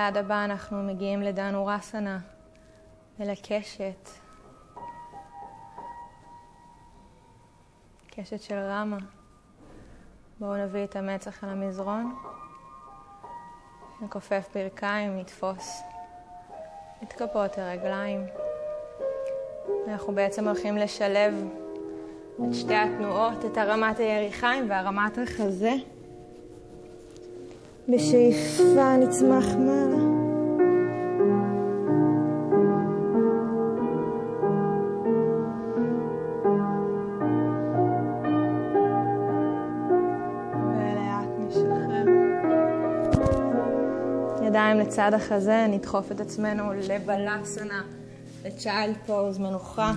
בצעד הבא אנחנו מגיעים לדנו רסנה, אל הקשת. קשת של רמה. בואו נביא את המצח אל המזרון. נכופף ברכיים, נתפוס את כפות הרגליים. אנחנו בעצם הולכים לשלב את שתי התנועות, את הרמת היריחיים והרמת החזה. בשאיפה נצמח מעלה. לצד החזה, נדחוף את עצמנו לבלסנה, לצ'יילד פוז, מנוחה.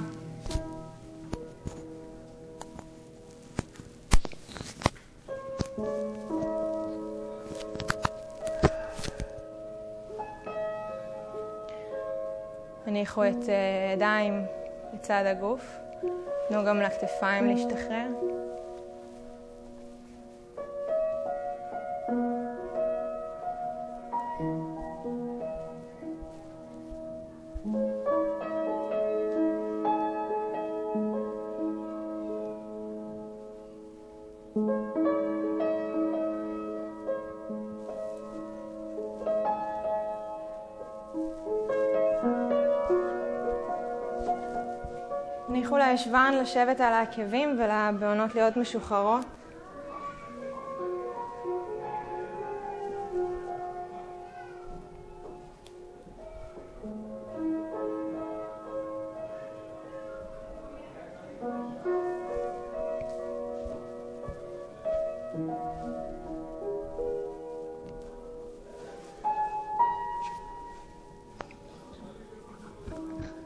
הניחו את הידיים אה, לצד הגוף, תנו גם לכתפיים להשתחרר. לישבן לשבת על העקבים ולבעונות להיות משוחררות.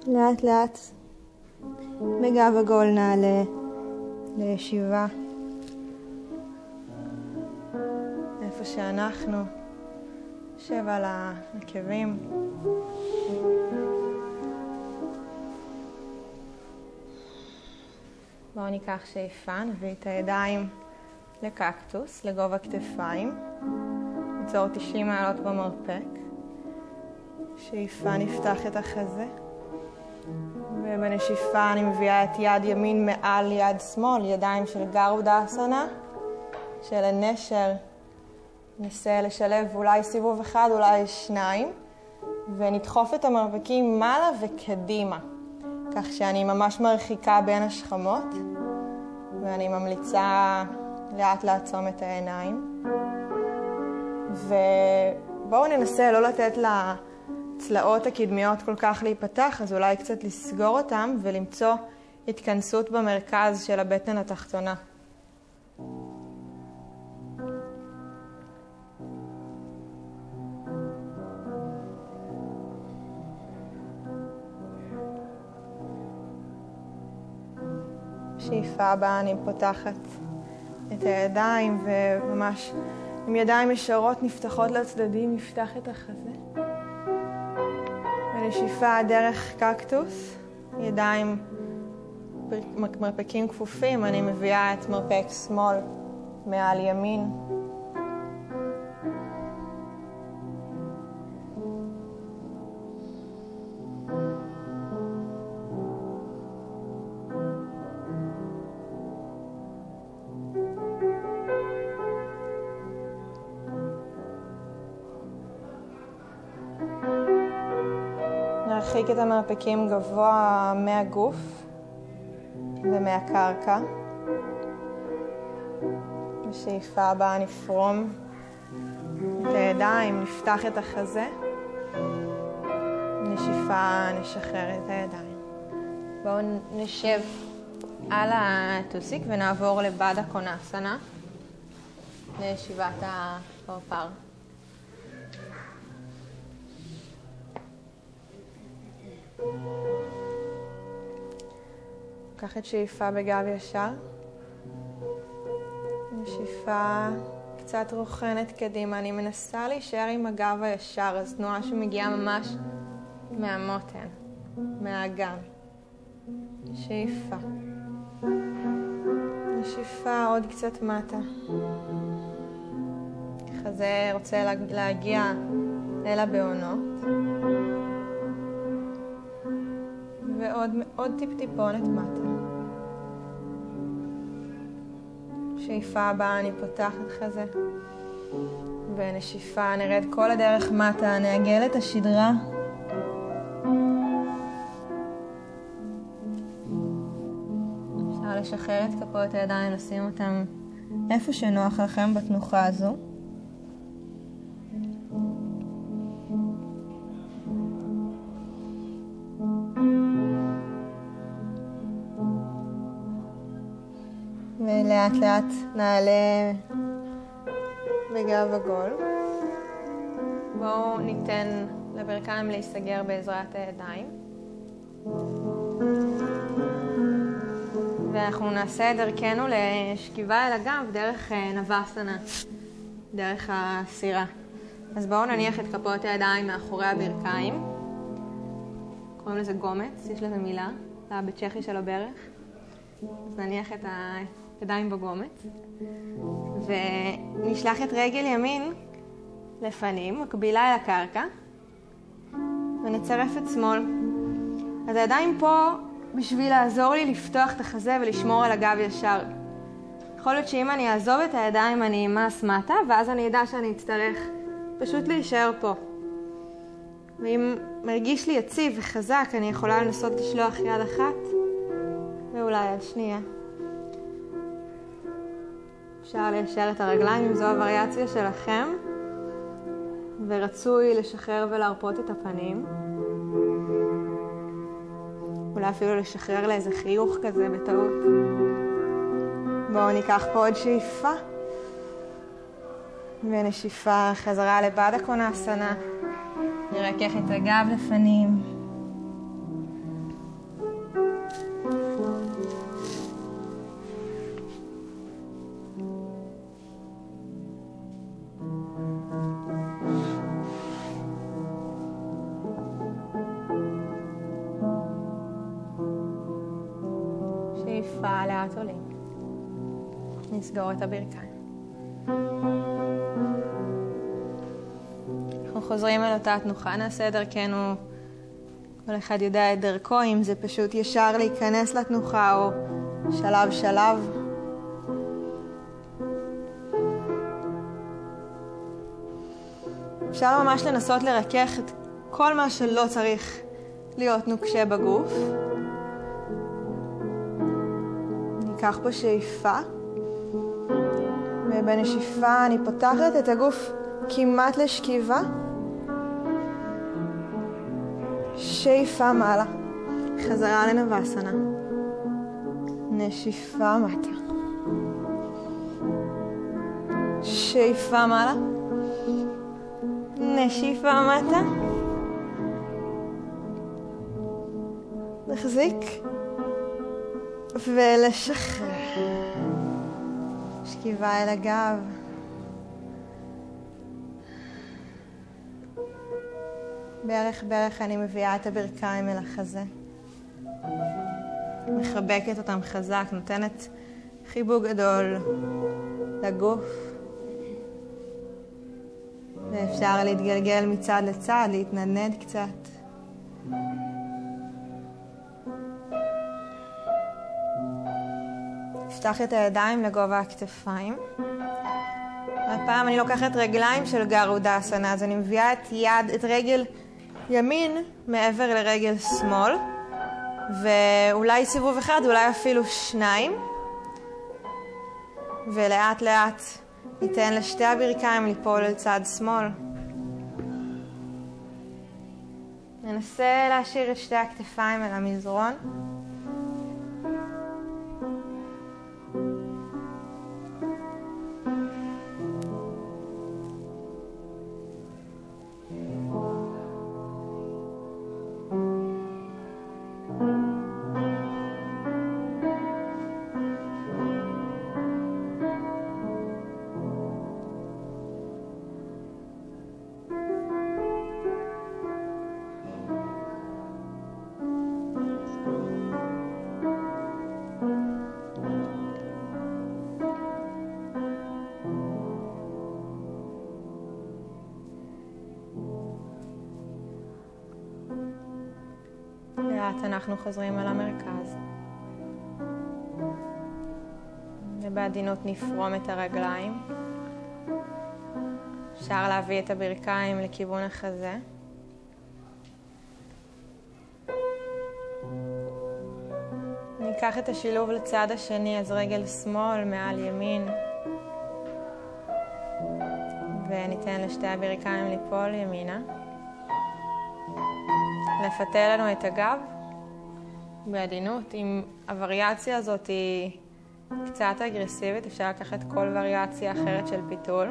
לאט לאט בגב עגול נעלה לישיבה. איפה שאנחנו, נשב על העקבים. בואו ניקח שאיפה, נביא את הידיים לקקטוס, לגובה כתפיים. ניצור 90 מעלות במרפק. שאיפה נפתח את החזה. ובנשיפה אני מביאה את יד ימין מעל יד שמאל, ידיים של גרודה אסנה, של הנשר. ננסה לשלב אולי סיבוב אחד, אולי שניים, ונדחוף את המרפקים מעלה וקדימה, כך שאני ממש מרחיקה בין השכמות, ואני ממליצה לאט לעצום את העיניים. ובואו ננסה לא לתת לצלעות הקדמיות כל כך להיפתח, אז אולי קצת לסגור אותם ולמצוא התכנסות במרכז של הבטן התחתונה. שאיפה הבאה אני פותחת את הידיים וממש עם ידיים ישרות נפתחות לצדדים, נפתח את החזה. ונשיפה דרך קקטוס, ידיים, מרפקים כפופים, אני מביאה את מרפק שמאל מעל ימין. את המרפקים גבוה מהגוף ומהקרקע. בשאיפה הבאה נפרום את הידיים, נפתח את החזה. נשיפה נשחרר את הידיים. בואו נשב על הטוסיק ונעבור לבאדה קונאסנה, לישיבת הפרפר. קח את שאיפה בגב ישר. נשיפה קצת רוכנת קדימה. אני מנסה להישאר עם הגב הישר, אז תנועה שמגיעה ממש מהמותן, מהאגן. שאיפה. נשיפה עוד קצת מטה. חזה רוצה להגיע אל הבעונות. ועוד עוד טיפ-טיפונת מטה. שאיפה הבאה אני פותחת חזה. ונשיפה נרד כל הדרך מטה, נעגל את השדרה. אפשר לשחרר את כפות הידיים, לשים אותם איפה שנוח לכם בתנוחה הזו. ולאט לאט נעלה בגב עגול. בואו ניתן לברכיים להיסגר בעזרת הידיים. ואנחנו נעשה את דרכנו לשכיבה אל הגב דרך נבסנה, דרך הסירה. אז בואו נניח את כפות הידיים מאחורי הברכיים. קוראים לזה גומץ, יש לזה מילה, זה בצ'כי של הברך. אז נניח את הידיים בגומץ, ונשלח את רגל ימין לפנים, מקבילה אל הקרקע, ונצרף את שמאל. אז הידיים פה בשביל לעזור לי לפתוח את החזה ולשמור על הגב ישר. יכול להיות שאם אני אעזוב את הידיים אני אמס מטה, ואז אני אדע שאני אצטרך פשוט להישאר פה. ואם מרגיש לי יציב וחזק, אני יכולה לנסות לשלוח יד אחת, ואולי יד שנייה. אפשר ליישר את הרגליים אם זו הווריאציה שלכם, ורצוי לשחרר ולהרפות את הפנים. אולי אפילו לשחרר לאיזה חיוך כזה בטעות. בואו ניקח פה עוד שאיפה. ונשיפה חזרה לבאדה קונאסנה. נרכך את הגב לפנים. נסגור את הברכיים. אנחנו חוזרים אל אותה תנוחה, נעשה דרכנו, כל אחד יודע את דרכו, אם זה פשוט ישר להיכנס לתנוחה או שלב שלב. אפשר ממש לנסות לרכך את כל מה שלא צריך להיות נוקשה בגוף. ניקח פה שאיפה, ובנשיפה אני פותחת את הגוף כמעט לשכיבה. שאיפה מעלה, חזרה לנבסנה. נשיפה מטה. שאיפה מעלה. נשיפה מטה. נחזיק ולשחרר. שכיבה אל הגב. בערך בערך אני מביאה את הברכיים אל החזה. מחבקת אותם חזק, נותנת חיבוק גדול לגוף. ואפשר להתגלגל מצד לצד, להתנדנד קצת. נפתח את הידיים לגובה הכתפיים. הפעם אני לוקחת רגליים של גרודה אסנה, אז אני מביאה את יד, את רגל ימין מעבר לרגל שמאל, ואולי סיבוב אחד, אולי אפילו שניים. ולאט לאט ניתן לשתי הברכיים ליפול אל צד שמאל. ננסה להשאיר את שתי הכתפיים אל המזרון. אנחנו חוזרים אל המרכז. ובעדינות נפרום את הרגליים. אפשר להביא את הברכיים לכיוון החזה. ניקח את השילוב לצד השני, אז רגל שמאל מעל ימין. וניתן לשתי הברכיים ליפול ימינה. לפתה לנו את הגב בעדינות. אם הווריאציה הזאת היא קצת אגרסיבית, אפשר לקחת כל וריאציה אחרת של פיתול.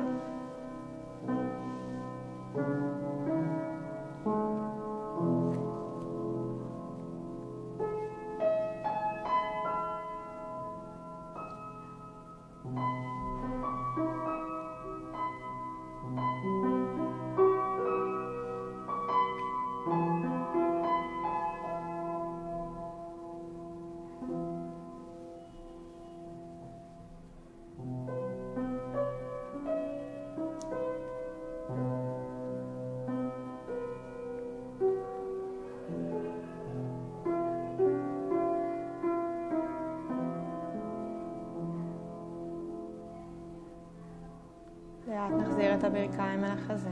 את הברכיים אל החזה.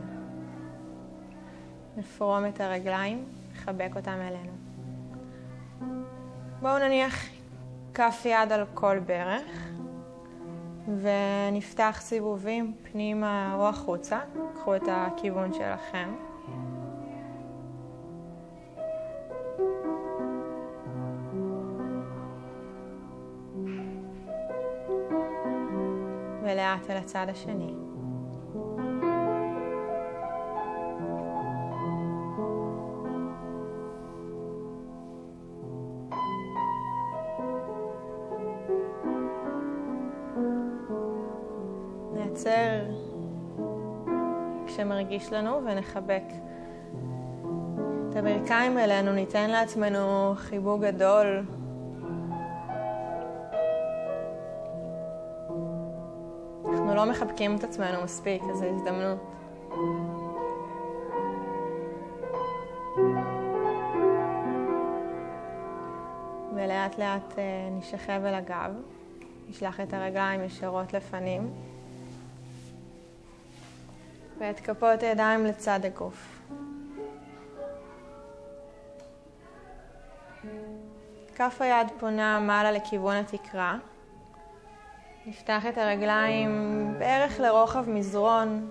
נפרום את הרגליים, נחבק אותם אלינו. בואו נניח כף יד על כל ברך, ונפתח סיבובים פנימה או החוצה. קחו את הכיוון שלכם. ולאט אל הצד השני. מרגיש לנו ונחבק. את הברכיים אלינו, ניתן לעצמנו חיבוק גדול. אנחנו לא מחבקים את עצמנו מספיק, אז זו הזדמנות. ולאט לאט אה, נשכב אל הגב, נשלח את הרגליים ישרות לפנים. ואת כפות הידיים לצד הגוף. כף היד פונה מעלה לכיוון התקרה. נפתח את הרגליים בערך לרוחב מזרון,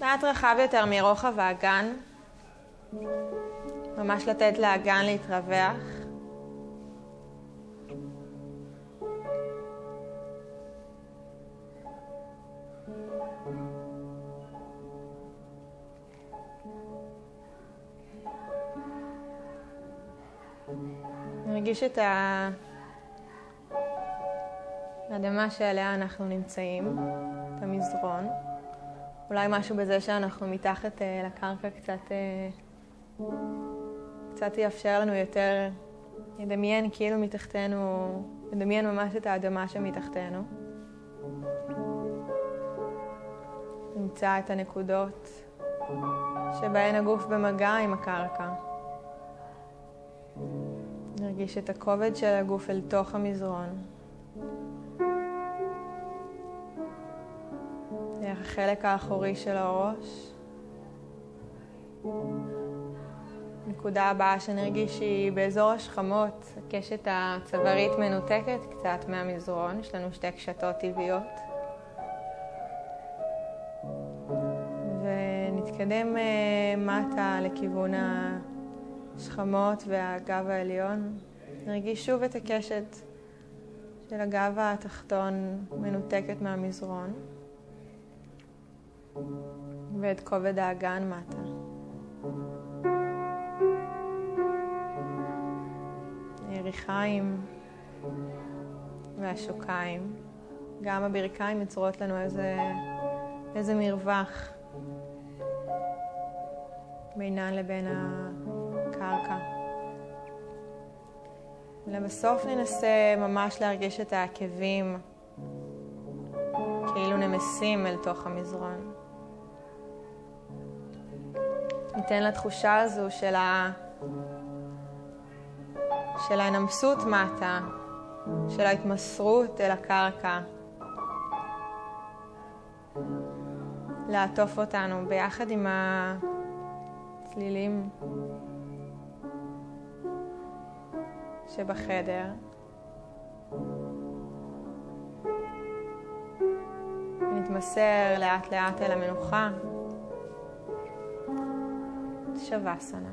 מעט רחב יותר מרוחב האגן. ממש לתת לאגן להתרווח. נרגיש את האדמה שעליה אנחנו נמצאים, את המזרון. אולי משהו בזה שאנחנו מתחת אה, לקרקע קצת, אה, קצת יאפשר לנו יותר לדמיין כאילו מתחתנו, לדמיין ממש את האדמה שמתחתנו. נמצא את הנקודות שבהן הגוף במגע עם הקרקע. נרגיש את הכובד של הגוף אל תוך המזרון. דרך החלק האחורי של הראש. נקודה הבאה שנרגיש היא באזור השכמות, הקשת הצווארית מנותקת קצת מהמזרון, יש לנו שתי קשתות טבעיות. ונתקדם אה, מטה לכיוון השכמות והגב העליון. נרגיש שוב את הקשת של הגב התחתון מנותקת מהמזרון. ואת כובד האגן מטה. היריחיים והשוקיים. גם הברכיים יוצרות לנו איזה, איזה מרווח בינן לבין הקרקע. ולבסוף ננסה ממש להרגיש את העקבים כאילו נמסים אל תוך המזרון. ניתן לתחושה הזו של, ה... של ההנמסות מטה, של ההתמסרות אל הקרקע, לעטוף אותנו ביחד עם הצלילים שבחדר. ונתמסר לאט לאט אל המנוחה. שווה סנה.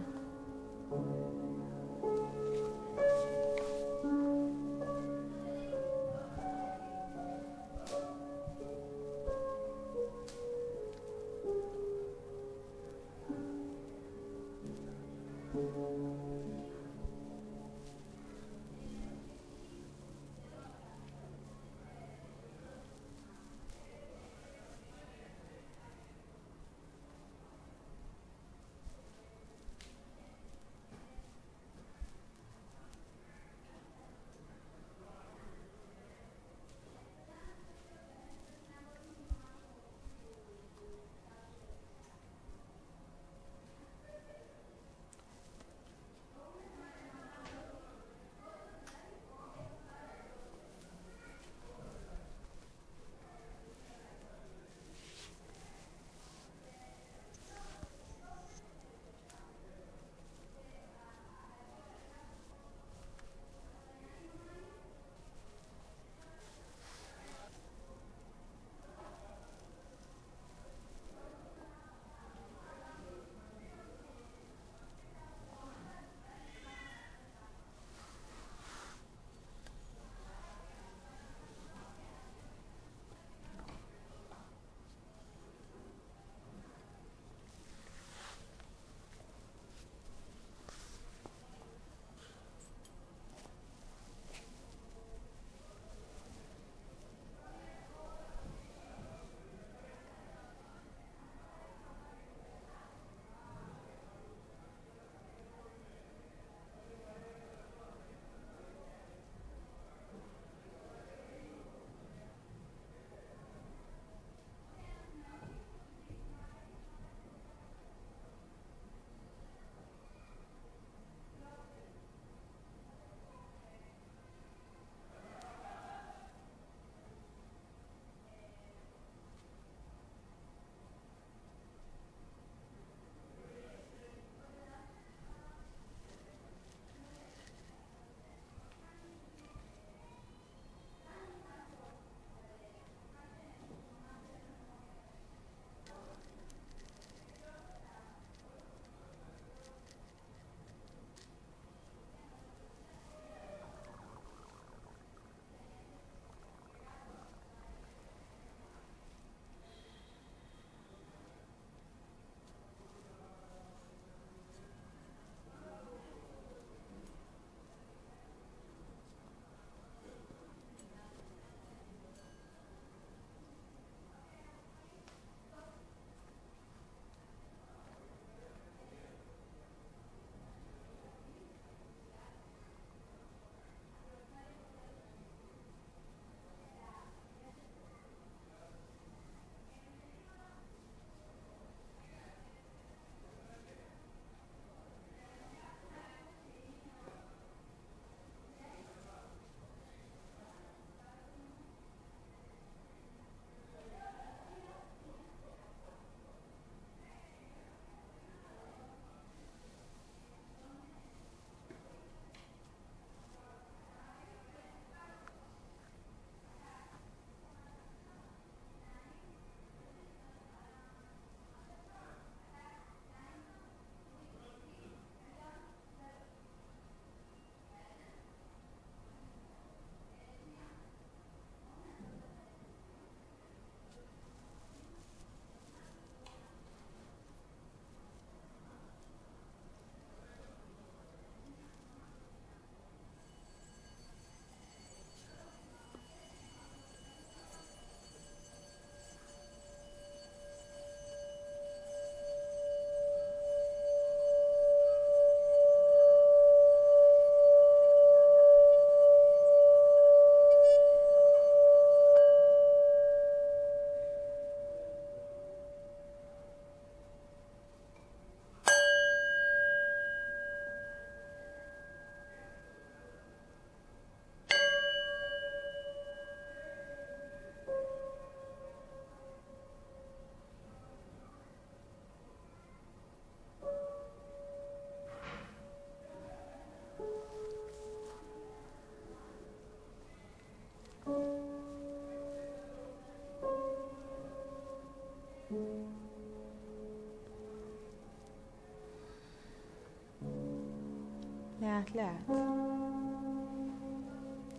לאט לאט.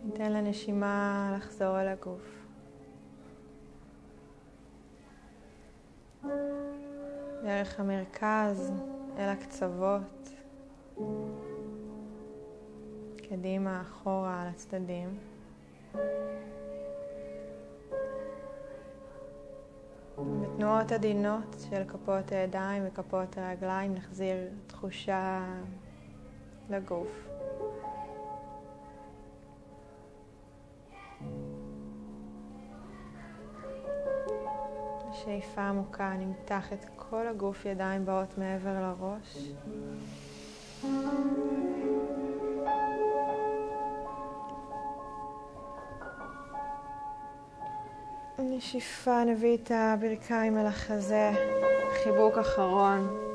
ניתן לנשימה לחזור אל הגוף. דרך המרכז אל הקצוות, קדימה, אחורה, על הצדדים. בתנועות עדינות של כפות הידיים וכפות הרגליים נחזיר תחושה לגוף. שאיפה עמוקה, נמתח את כל הגוף, ידיים באות מעבר לראש. נשיפה, נביא את הברכיים אל החזה, חיבוק אחרון.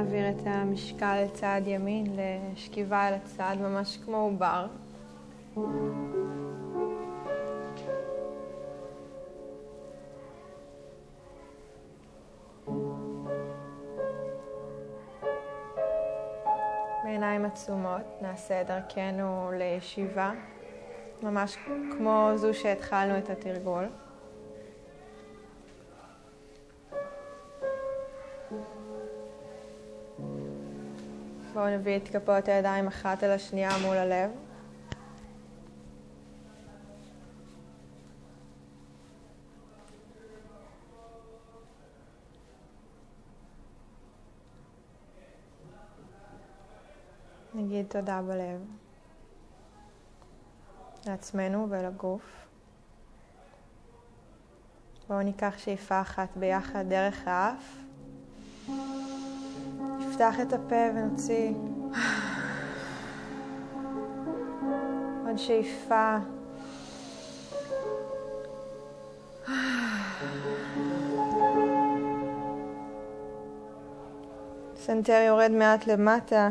נעביר את המשקל לצד ימין, לשכיבה אל הצד, ממש כמו עובר. בעיניים עצומות נעשה את דרכנו לישיבה, ממש כמו זו שהתחלנו את התרגול. בואו נביא את כפות הידיים אחת אל השנייה מול הלב. נגיד תודה בלב לעצמנו ולגוף. בואו ניקח שאיפה אחת ביחד דרך האף. נפתח את הפה ונוציא. עוד שאיפה. סנטר יורד מעט למטה.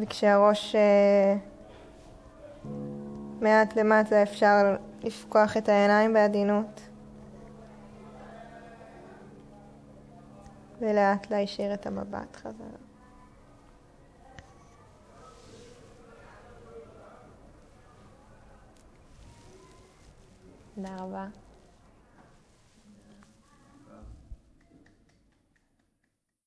וכשהראש אה, מעט למטה אפשר לפקוח את העיניים בעדינות ולאט להישיר את המבט חזרה. תודה רבה.